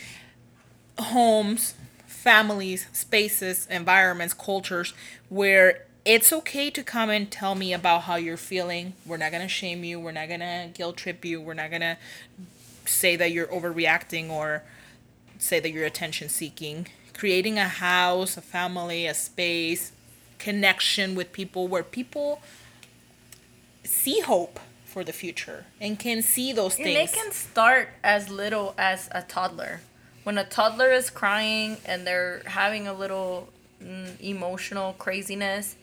homes, families, spaces, environments, cultures where it's okay to come and tell me about how you're feeling. We're not going to shame you. We're not going to guilt trip you. We're not going to say that you're overreacting or say that you're attention seeking. Creating a house, a family, a space, connection with people where people see hope for the future and can see those And things. they can start as little as a toddler. When a toddler is crying and they're having a little mm, emotional craziness,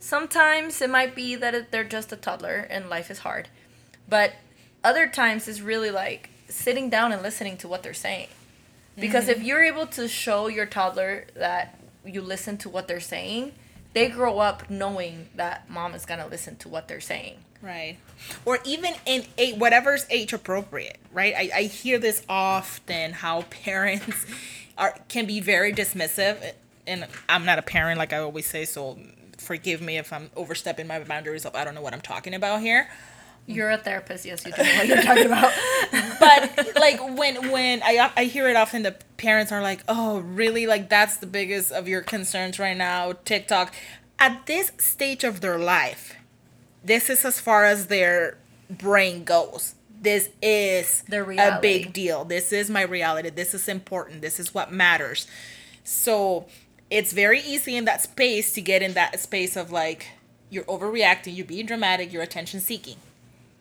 sometimes it might be that they're just a toddler and life is hard. But other times it's really like sitting down and listening to what they're saying. Because if you're able to show your toddler that you listen to what they're saying, they grow up knowing that mom is going to listen to what they're saying. Right. Or even in a whatever's age appropriate, right? I, I hear this often how parents are can be very dismissive and I'm not a parent like I always say, so forgive me if I'm overstepping my boundaries of I don't know what I'm talking about here. You're a therapist, yes, you do know what you're talking about. but like when when I I hear it often the parents are like, "Oh, really? Like that's the biggest of your concerns right now, TikTok." At this stage of their life, this is as far as their brain goes. This is a big deal. This is my reality. This is important. This is what matters. So, it's very easy in that space to get in that space of like you're overreacting, you're being dramatic, you're attention seeking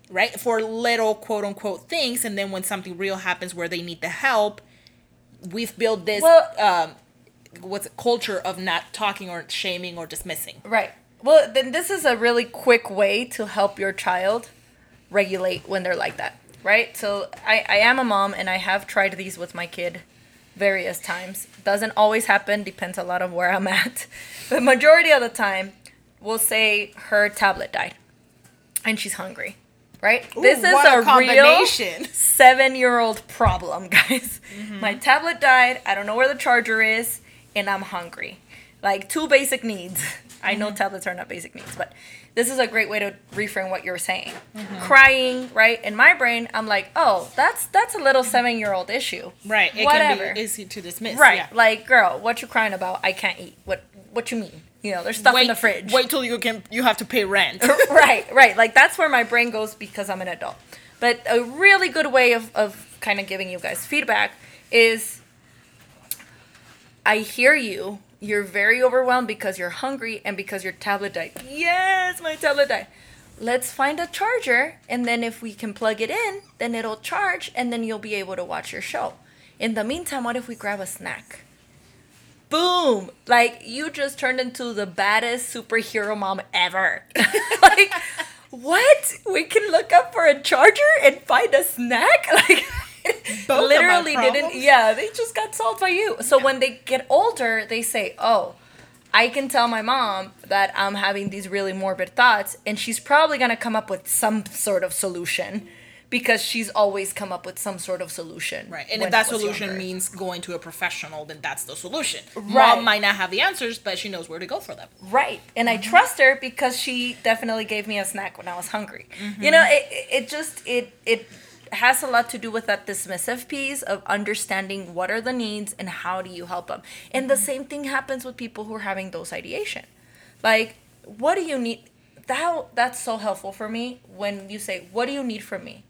right? For little quote unquote things, and then when something real happens where they need the help, we've built this Well- um, what's it, culture of not talking or shaming or dismissing. right. Well, then this is a really quick way to help your child regulate when they're like that, right? So I, I am a mom and I have tried these with my kid various times. Doesn't always happen, depends a lot on where I'm at. But majority of the time, we'll say her tablet died and she's hungry, right? this is a, a real seven year old problem, guys. My tablet died. I don't know where the charger is, and I'm hungry. Like two basic needs. I know mm-hmm. tablets are not basic needs, but this is a great way to reframe what you're saying. Mm-hmm. Crying, right? In my brain, I'm like, oh, that's that's a little mm-hmm. seven year old issue. Right. It Whatever. can be easy to dismiss. Right. Yeah. Like, girl, what you crying about? I can't eat. What what you mean? You know, there's stuff wait, in the fridge. Wait till you can you have to pay rent. right, right. Like that's where my brain goes because I'm an adult. But a really good way of, of kind of giving you guys feedback is I hear you. You're very overwhelmed because you're hungry and because your tablet died. Yes, my tablet died. Let's find a charger and then if we can plug it in, then it'll charge and then you'll be able to watch your show. In the meantime, what if we grab a snack? boom like you just turned into the baddest superhero mom ever like what we can look up for a charger and find a snack like literally didn't yeah they just got solved by you so when they get older they say oh I can tell my mom that I'm having these really morbid thoughts, and she's probably gonna come up with some sort of solution because she's always come up with some sort of solution. Right. And if that solution younger. means going to a professional, then that's the solution. Right. Mom might not have the answers, but she knows where to go for them. Right. And Mm-hmm. I trust her because she definitely gave me a snack when I was hungry. Mm-hmm. You know, it it just it it has a lot to do with that dismissive piece of understanding what are the needs and how do you help them. And Mm-hmm. the same thing happens with people who are having those ideation. Like, what do you need? That that's so helpful for me when you say, "What do you need from me?"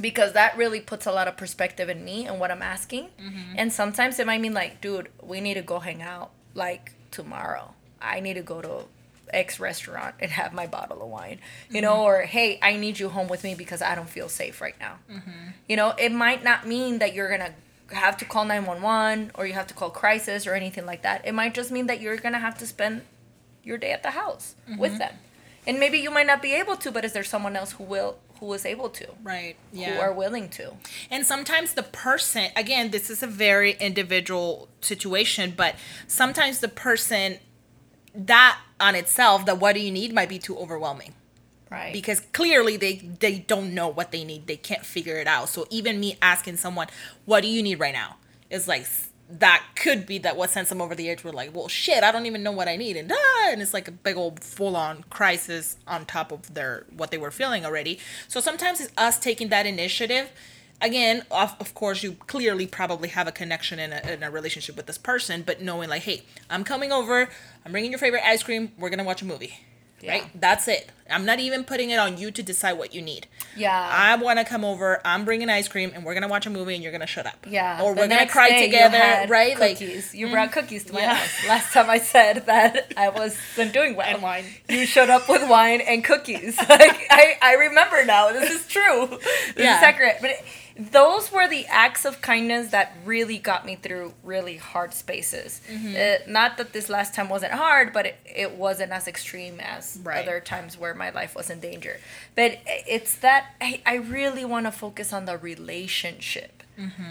because that really puts a lot of perspective in me and what I'm asking. And sometimes it might mean like, dude, we need to go hang out like tomorrow. I need to go to X restaurant and have my bottle of wine, you know, mm-hmm. or hey, I need you home with me because I don't feel safe right now. Mm-hmm. You know, it might not mean that you're gonna have to call 911 or you have to call crisis or anything like that. It might just mean that you're gonna have to spend your day at the house with mm-hmm. them. And maybe you might not be able to, but is there someone else who will who is able to? Right. yeah. who are willing to. And sometimes the person, again, this is a very individual situation, but sometimes the person, that on itself, the what do you need might be too overwhelming. Right. because clearly they they don't know what they need. They can't figure it out. So even me asking someone what do you need right now? is like that could be that what sends them over the edge we're like well shit i don't even know what i need. And ah, and it's like a big old full-on crisis on top of their what they were feeling already. So sometimes it's us taking that initiative again of, of course you clearly probably have a connection in a, in a relationship with this person but knowing like hey i'm coming over i'm bringing your favorite ice cream we're gonna watch a movie Yeah. right that's it i'm not even putting it on you to decide what you need Yeah. i want to come over i'm bringing ice cream and we're gonna watch a movie and you're gonna shut up yeah. or the we're gonna cry together right like Cookies. you brought mm-hmm. cookies to my Yeah. house. Last time I said that I wasn't doing well. And wine. You showed up with wine and cookies. like I, I remember now. This is true. This Yeah. is accurate. But it, those were the acts of kindness that really got me through really hard spaces. Mm-hmm. Uh, not that this last time wasn't hard, but it, it wasn't as extreme as Right. other times where my life was in danger. But it's that I, I really want to focus on the relationship.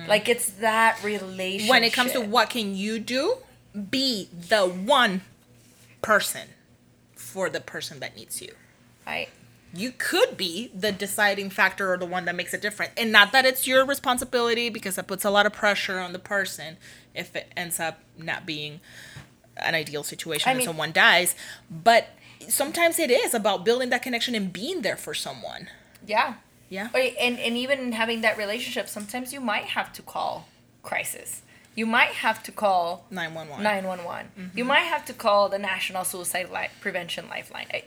Like it's that relationship. Mm-hmm. when it comes to what can you do be the one person for the person that needs you Right. You could be the deciding factor or the one that makes it different and not that it's your responsibility because that puts a lot of pressure on the person if it ends up not being an ideal situation I and mean- someone dies but sometimes it is about building that connection and being there for someone Yeah. yeah and and even having that relationship, sometimes you might have to call crisis. You might have to call 911 911. You mm-hmm. might have to call the National Suicide Li- Prevention Lifeline. I-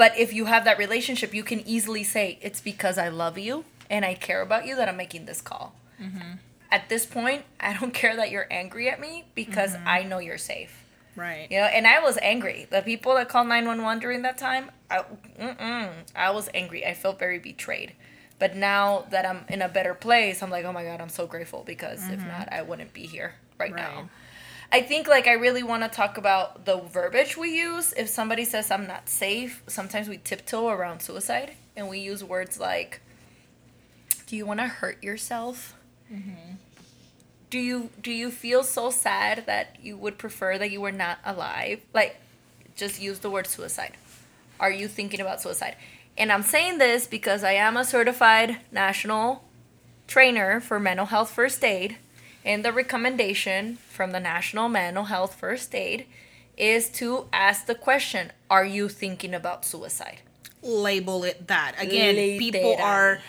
But if you have that relationship, you can easily say, it's because I love you and I care about you that I'm making this call. Mm-hmm. At this point, I don't care that you're angry at me because mm-hmm. I know you're safe. right You know, and I was angry. The people that called 911 during that time, I, mm-mm, I was angry. I felt very betrayed. But now that I'm in a better place, I'm like, oh my God, I'm so grateful because if mm-hmm. not, I wouldn't be here right, Right. now. I think like I really want to talk about the verbiage we use. If somebody says I'm not safe, sometimes we tiptoe around suicide and we use words like, "Do you want to hurt yourself?" Mm-hmm. Do you do you feel so sad that you would prefer that you were not alive? Like, just use the word suicide. Are you thinking about suicide? And I'm saying this because I am a certified national trainer for mental health first aid. And the recommendation from the National Mental Health First Aid is to ask the question Are you thinking about suicide? label it that. Again, people are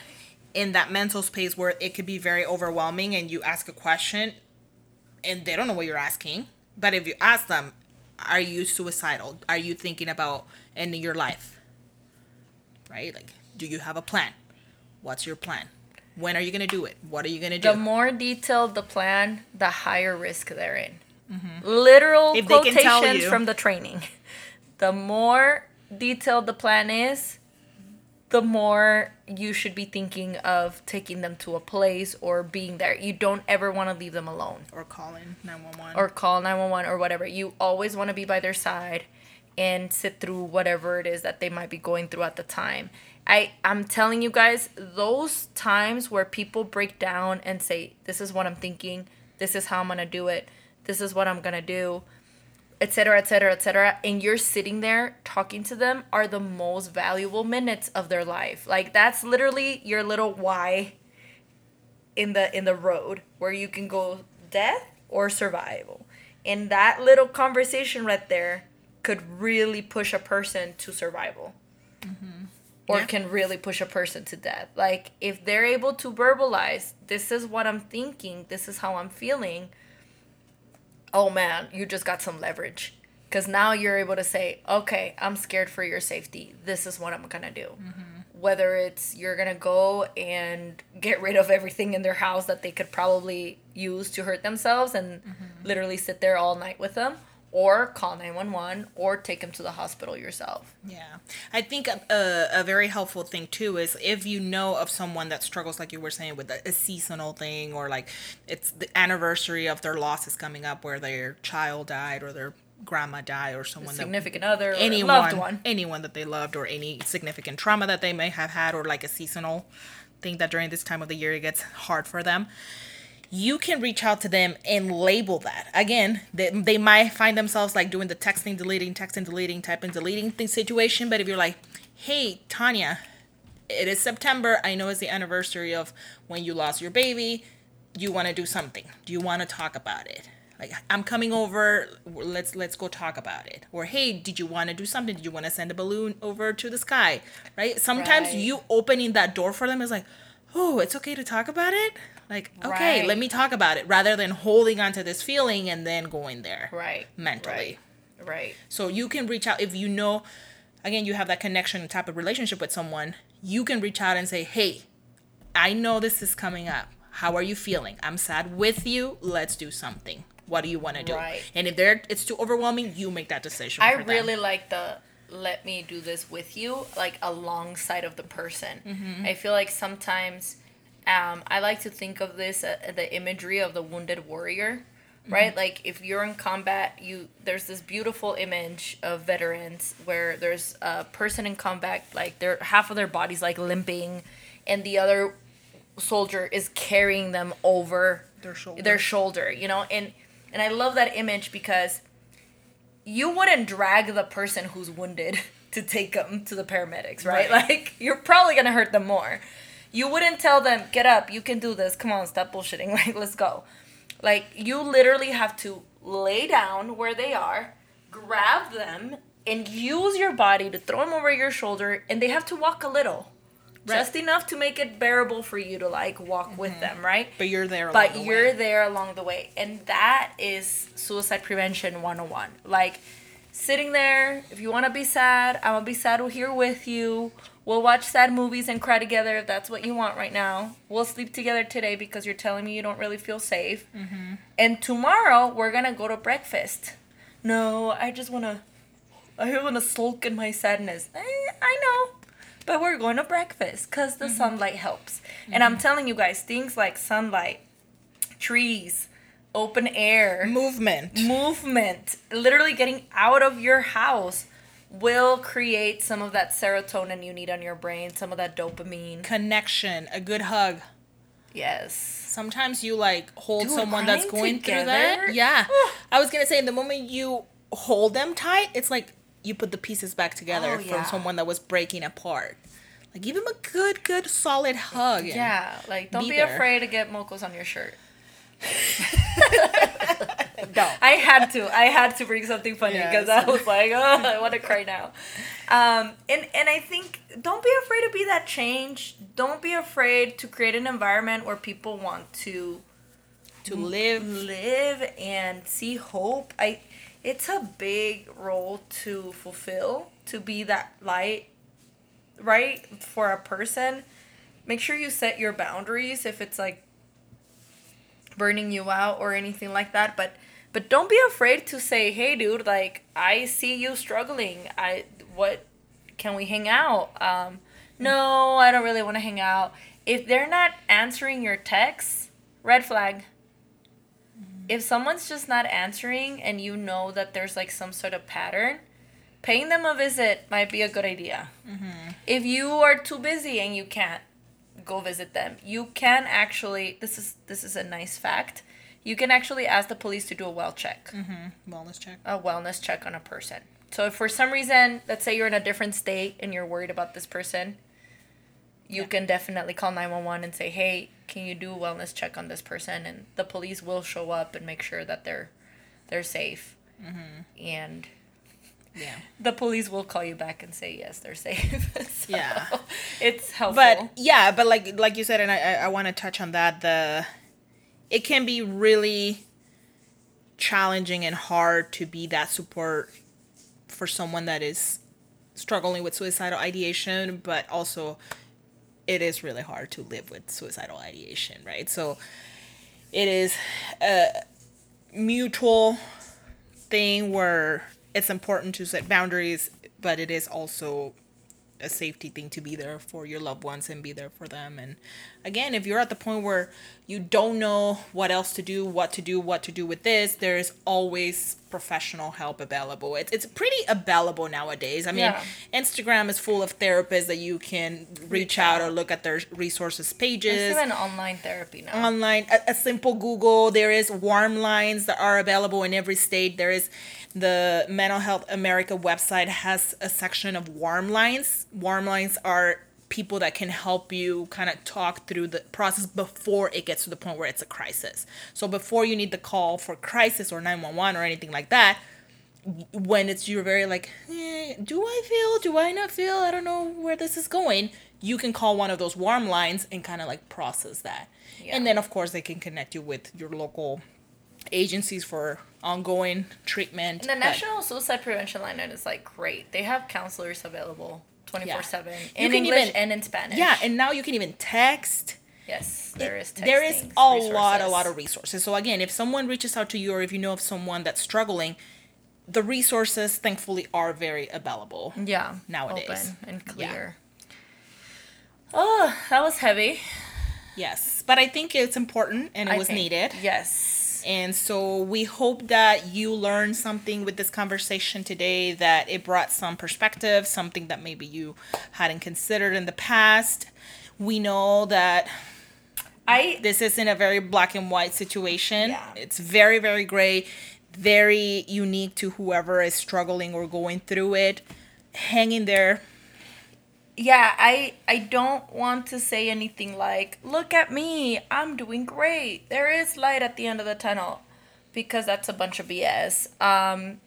in that mental space where it could be very overwhelming and you ask a question and they don't know what you're asking. But if you ask them, are you suicidal? Are you thinking about ending your life? Right? Like, do you have a plan? What's your plan? When are you going to do it? What are you going to do? The more detailed the plan, the higher risk they're in. Literal Mm-hmm. If can tell quotations from the training. The more detailed the plan is, the more you should be thinking of taking them to a place or being there. You don't ever want to leave them alone or calling 911. or call 911 or whatever. You always want to be by their side and sit through whatever it is that they might be going through at the time. I I'm telling you guys, those times where people break down and say, "This is what I'm thinking. This is how I'm going to do it." this is what I'm gonna do, etc., etc., etc., and you're sitting there talking to them are the most valuable minutes of their life. Like that's literally your little why in the in the road where you can go death or survival. And that little conversation right there could really push a person to survival. Mm-hmm. Or Yeah. can really push a person to death. Like if they're able to verbalize, this is what I'm thinking, this is how I'm feeling. Oh man, you just got some leverage. Cuz now you're able to say, "Okay, I'm scared for your safety. This is what I'm going to do." Mm-hmm. Whether it's you're going to go and get rid of everything in their house that they could probably use to hurt themselves and mm-hmm. literally sit there all night with them or call 911 or take them to the hospital yourself. Yeah. I think a, a, a very helpful thing too is if you know of someone that struggles, like you were saying, with a, a seasonal thing or like it's the anniversary of their loss is coming up where their child died or their grandma died or someone that Significant other or anyone, loved one. anyone that they loved or any significant trauma that they may have had or like a seasonal thing that during this time of the year it gets hard for them you can reach out to them and label that. Again they, they might find themselves like doing the texting deleting texting deleting typing deleting thing situation but if you're like hey tanya it is september. I know it's the anniversary of when you lost your baby. You want to do something. Do you want to talk about it? Like i'm coming over. Let's let's go talk about it. Or hey did you want to do something? Did you want to send a balloon over to the sky? Right? Sometimes Right. you opening that door for them is like oh it's okay to talk about it like okay let me talk about it rather than holding on to this feeling and then going there Right. mentally Right. Right. so you can reach out if you know, again, you have that connection type of relationship with someone. You can reach out and say, "Hey, I know this is coming up. How are you feeling? I'm sad with you. Let's do something. What do you want to do?" Right. And if they're it's too overwhelming, you make that decision. I for them. really like the let me do this with you, like alongside of the person. Mm-hmm. I feel like sometimes um, I like to think of this uh, the imagery of the wounded warrior, Mm-hmm. right? Like if you're in combat, you there's this beautiful image of veterans where there's a person in combat, like their half of their body's like limping, and the other soldier is carrying them over Their shoulder. their shoulder, you know, and and I love that image because you wouldn't drag the person who's wounded to take them to the paramedics, right? Right. Like you're probably gonna hurt them more. You wouldn't tell them, "Get up, you can do this. Come on, stop bullshitting. Like let's go." Like you literally have to lay down where they are, grab them, and use your body to throw them over your shoulder, and they have to walk a little. Just enough to make it bearable for you to like walk with mm-hmm. them, right? But you're there. along but the you're way. there along the way and that is suicide prevention 101 like sitting there if you want to be sad i'm gonna be sad here with you we'll watch sad movies and cry together if that's what you want right now. We'll sleep together today because you're telling me you don't really feel safe. Mm-hmm. and tomorrow we're gonna go to breakfast. No i just want to i want to sulk in my sadness. I, I know but we're going to breakfast because Mm-hmm. the sunlight helps. And i'm telling you guys things like sunlight trees, open air, movement. movement, literally getting out of your house will create some of that serotonin you need on your brain, some of that dopamine. Connection, a good hug. Yes. Sometimes you like hold a someone that's going through that. Yeah. I was gonna say the moment you hold them tight, it's like you put the pieces back together Oh, from yeah. someone that was breaking apart. Like give them a good, good, solid hug. Yeah, like don't Be be, afraid to get mocos on your shirt. No. I had to. I had to bring something funny because Yes. I was like, oh, I want to cry now. Um, and and I think don't be afraid to be that change. Don't be afraid to create an environment where people want to to live. live and see hope. I it's a big role to fulfill to be that light right for a person. Make sure you set your boundaries if it's like burning you out or anything like that, but but don't be afraid to say, "Hey dude, like I see you struggling. I what can we hang out?" Um no, I don't really want to hang out. If they're not answering your texts, red flag if someone's just not answering and you know that there's like some sort of pattern, paying them a visit might be a good idea. If you are too busy and you can't go visit them, you can actually this is this is a nice fact. you can actually ask the police to do a well check, mm-hmm. Wellness check. a wellness check on a person. So if for some reason, let's say you're in a different state and you're worried about this person, you Yeah. can definitely call 911 and say, "Hey, can you do a wellness check on this person?" And the police will show up and make sure that they're they're safe. Mm-hmm. And Yeah. the police will call you back and say yes, they're safe. So, Yeah. it's helpful. But yeah, but like like you said, and I I, I want to touch on that. The it can be really challenging and hard to be that support for someone that is struggling with suicidal ideation, but also it is really hard to live with suicidal ideation, right? So it is a mutual thing where it's important to set boundaries, but it is also a safety thing to be there for your loved ones and be there for them. And again, if you're at the point where you don't know what else to do, what to do, what to do with this, there's always professional help available. It's it's pretty available nowadays. I mean, Yeah. Instagram is full of therapists that you can reach out or look at their resources pages There's even online therapy now. online a, a simple google there is warm lines that are available in every state there is the mental health america website has a section of warm lines. Warm lines are people that can help you kind of talk through the process before it gets to the point where it's a crisis. So before you need the call for crisis or 911 or anything like that when it's you're very like eh, do i feel do i not feel? I don't know where this is going you can call one of those warm lines and kind of like process that. Yeah. and then of course they can connect you with your local agencies for ongoing treatment And the National Suicide Prevention Line is like great. They have counselors available 24 7 You in English even- and in Spanish. yeah and now you can even text yes, there is there is texting a lot a lot of resources so again if someone reaches out to you or if you know of someone that's struggling the resources thankfully are very available yeah nowadays. open and Yeah. clear. Oh, that was heavy. yes but i think it's important and it I was think. needed Yes. And so we hope that you learned something with this conversation today, that it brought some perspective, something that maybe you hadn't considered in the past. We know that I this isn't a very black and white situation. Yeah. It's very, very gray, very unique to whoever is struggling or going through it. Hang in there. Yeah, I I don't want to say anything like, "Look at me, I'm doing great. There is light at the end of the tunnel," because that's a bunch of BS. Um,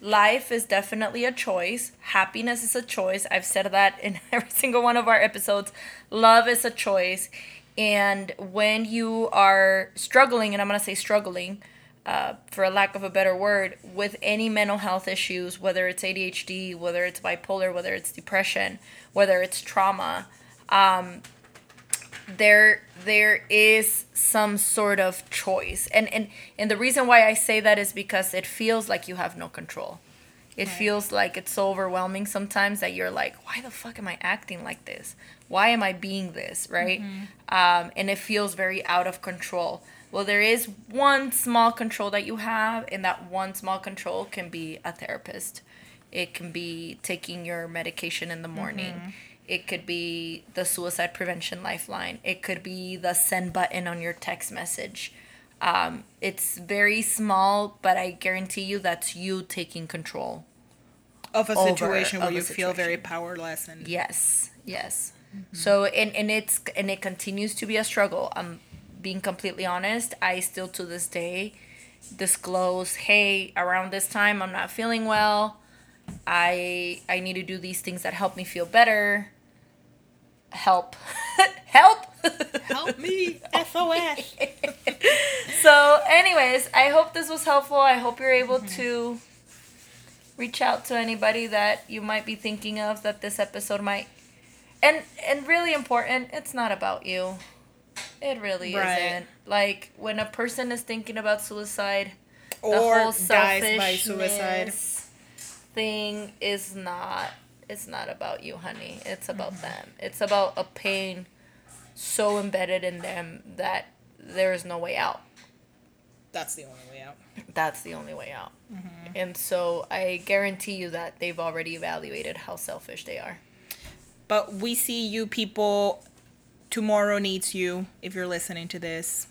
life is definitely a choice. Happiness is a choice. I've said that in every single one of our episodes. Love is a choice, and when you are struggling, and I'm gonna say struggling. Uh, for a lack of a better word, with any mental health issues, whether it's ADHD, whether it's bipolar, whether it's depression, whether it's trauma, um, there there is some sort of choice, and and and the reason why I say that is because it feels like you have no control. It Right. feels like it's so overwhelming sometimes that you're like, why the fuck am I acting like this? Why am I being this? Right? Um, and it feels very out of control. Well, there is one small control that you have, and that one small control can be a therapist. It can be taking your medication in the morning. Mm-hmm. It could be the suicide prevention lifeline. It could be the send button on your text message. Um, it's very small, but I guarantee you that's you taking control. Of a Over situation where you feel very powerless and Yes, yes. Mm-hmm. So and and it's and it continues to be a struggle. I'm being completely honest. I still to this day disclose, hey, around this time I'm not feeling well. I I need to do these things that help me feel better. Help. help. help me, SOS. so anyways i hope this was helpful i hope you're able mm-hmm. to reach out to anybody that you might be thinking of that this episode might and and really important it's not about you it really Right. isn't like when a person is thinking about suicide the Or whole dies by suicide. thing is not it's not about you honey it's about Mm-hmm. them it's about a pain so embedded in them that there is no way out That's the only way out. that's the only way out. Mm-hmm. And so I guarantee you that they've already evaluated how selfish they are. But we see you people. Tomorrow needs you. If you're listening to this,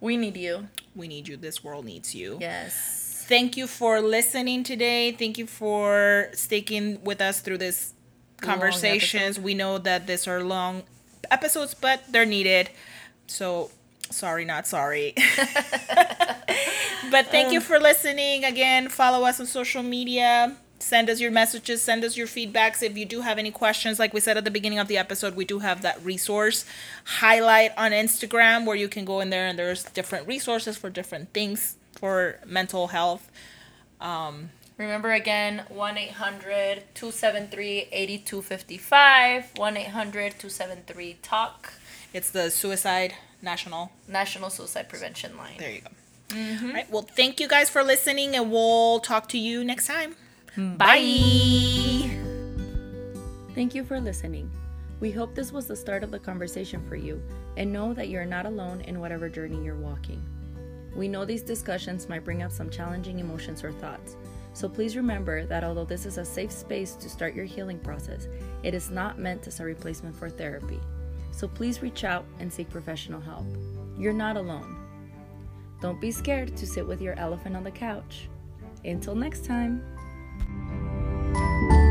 We need you. We need you. This world needs you. Yes. Thank you for listening today. Thank you for sticking with us through this conversations. We know that these are long episodes, but they're needed. So sorry, not sorry. but thank you um. for listening. Again, follow us on social media. Send us your messages, send us your feedbacks. If you do have any questions, like we said at the beginning of the episode, we do have that resource highlight on Instagram where you can go in there and there's different resources for different things for mental health. Um, Remember again, 1 800 273 8255. 1 800 273 TALK. it's the Suicide National. National Suicide Prevention Line. There you go. All right. Well, thank you guys for listening, and we'll talk to you next time. Bye. Thank you for listening. We hope this was the start of the conversation for you and know that you're not alone in whatever journey you're walking. We know these discussions might bring up some challenging emotions or thoughts, so please remember that although this is a safe space to start your healing process, it is not meant as a replacement for therapy. So please reach out and seek professional help. You're not alone. Don't be scared to sit with your elephant on the couch. Until next time. Thank you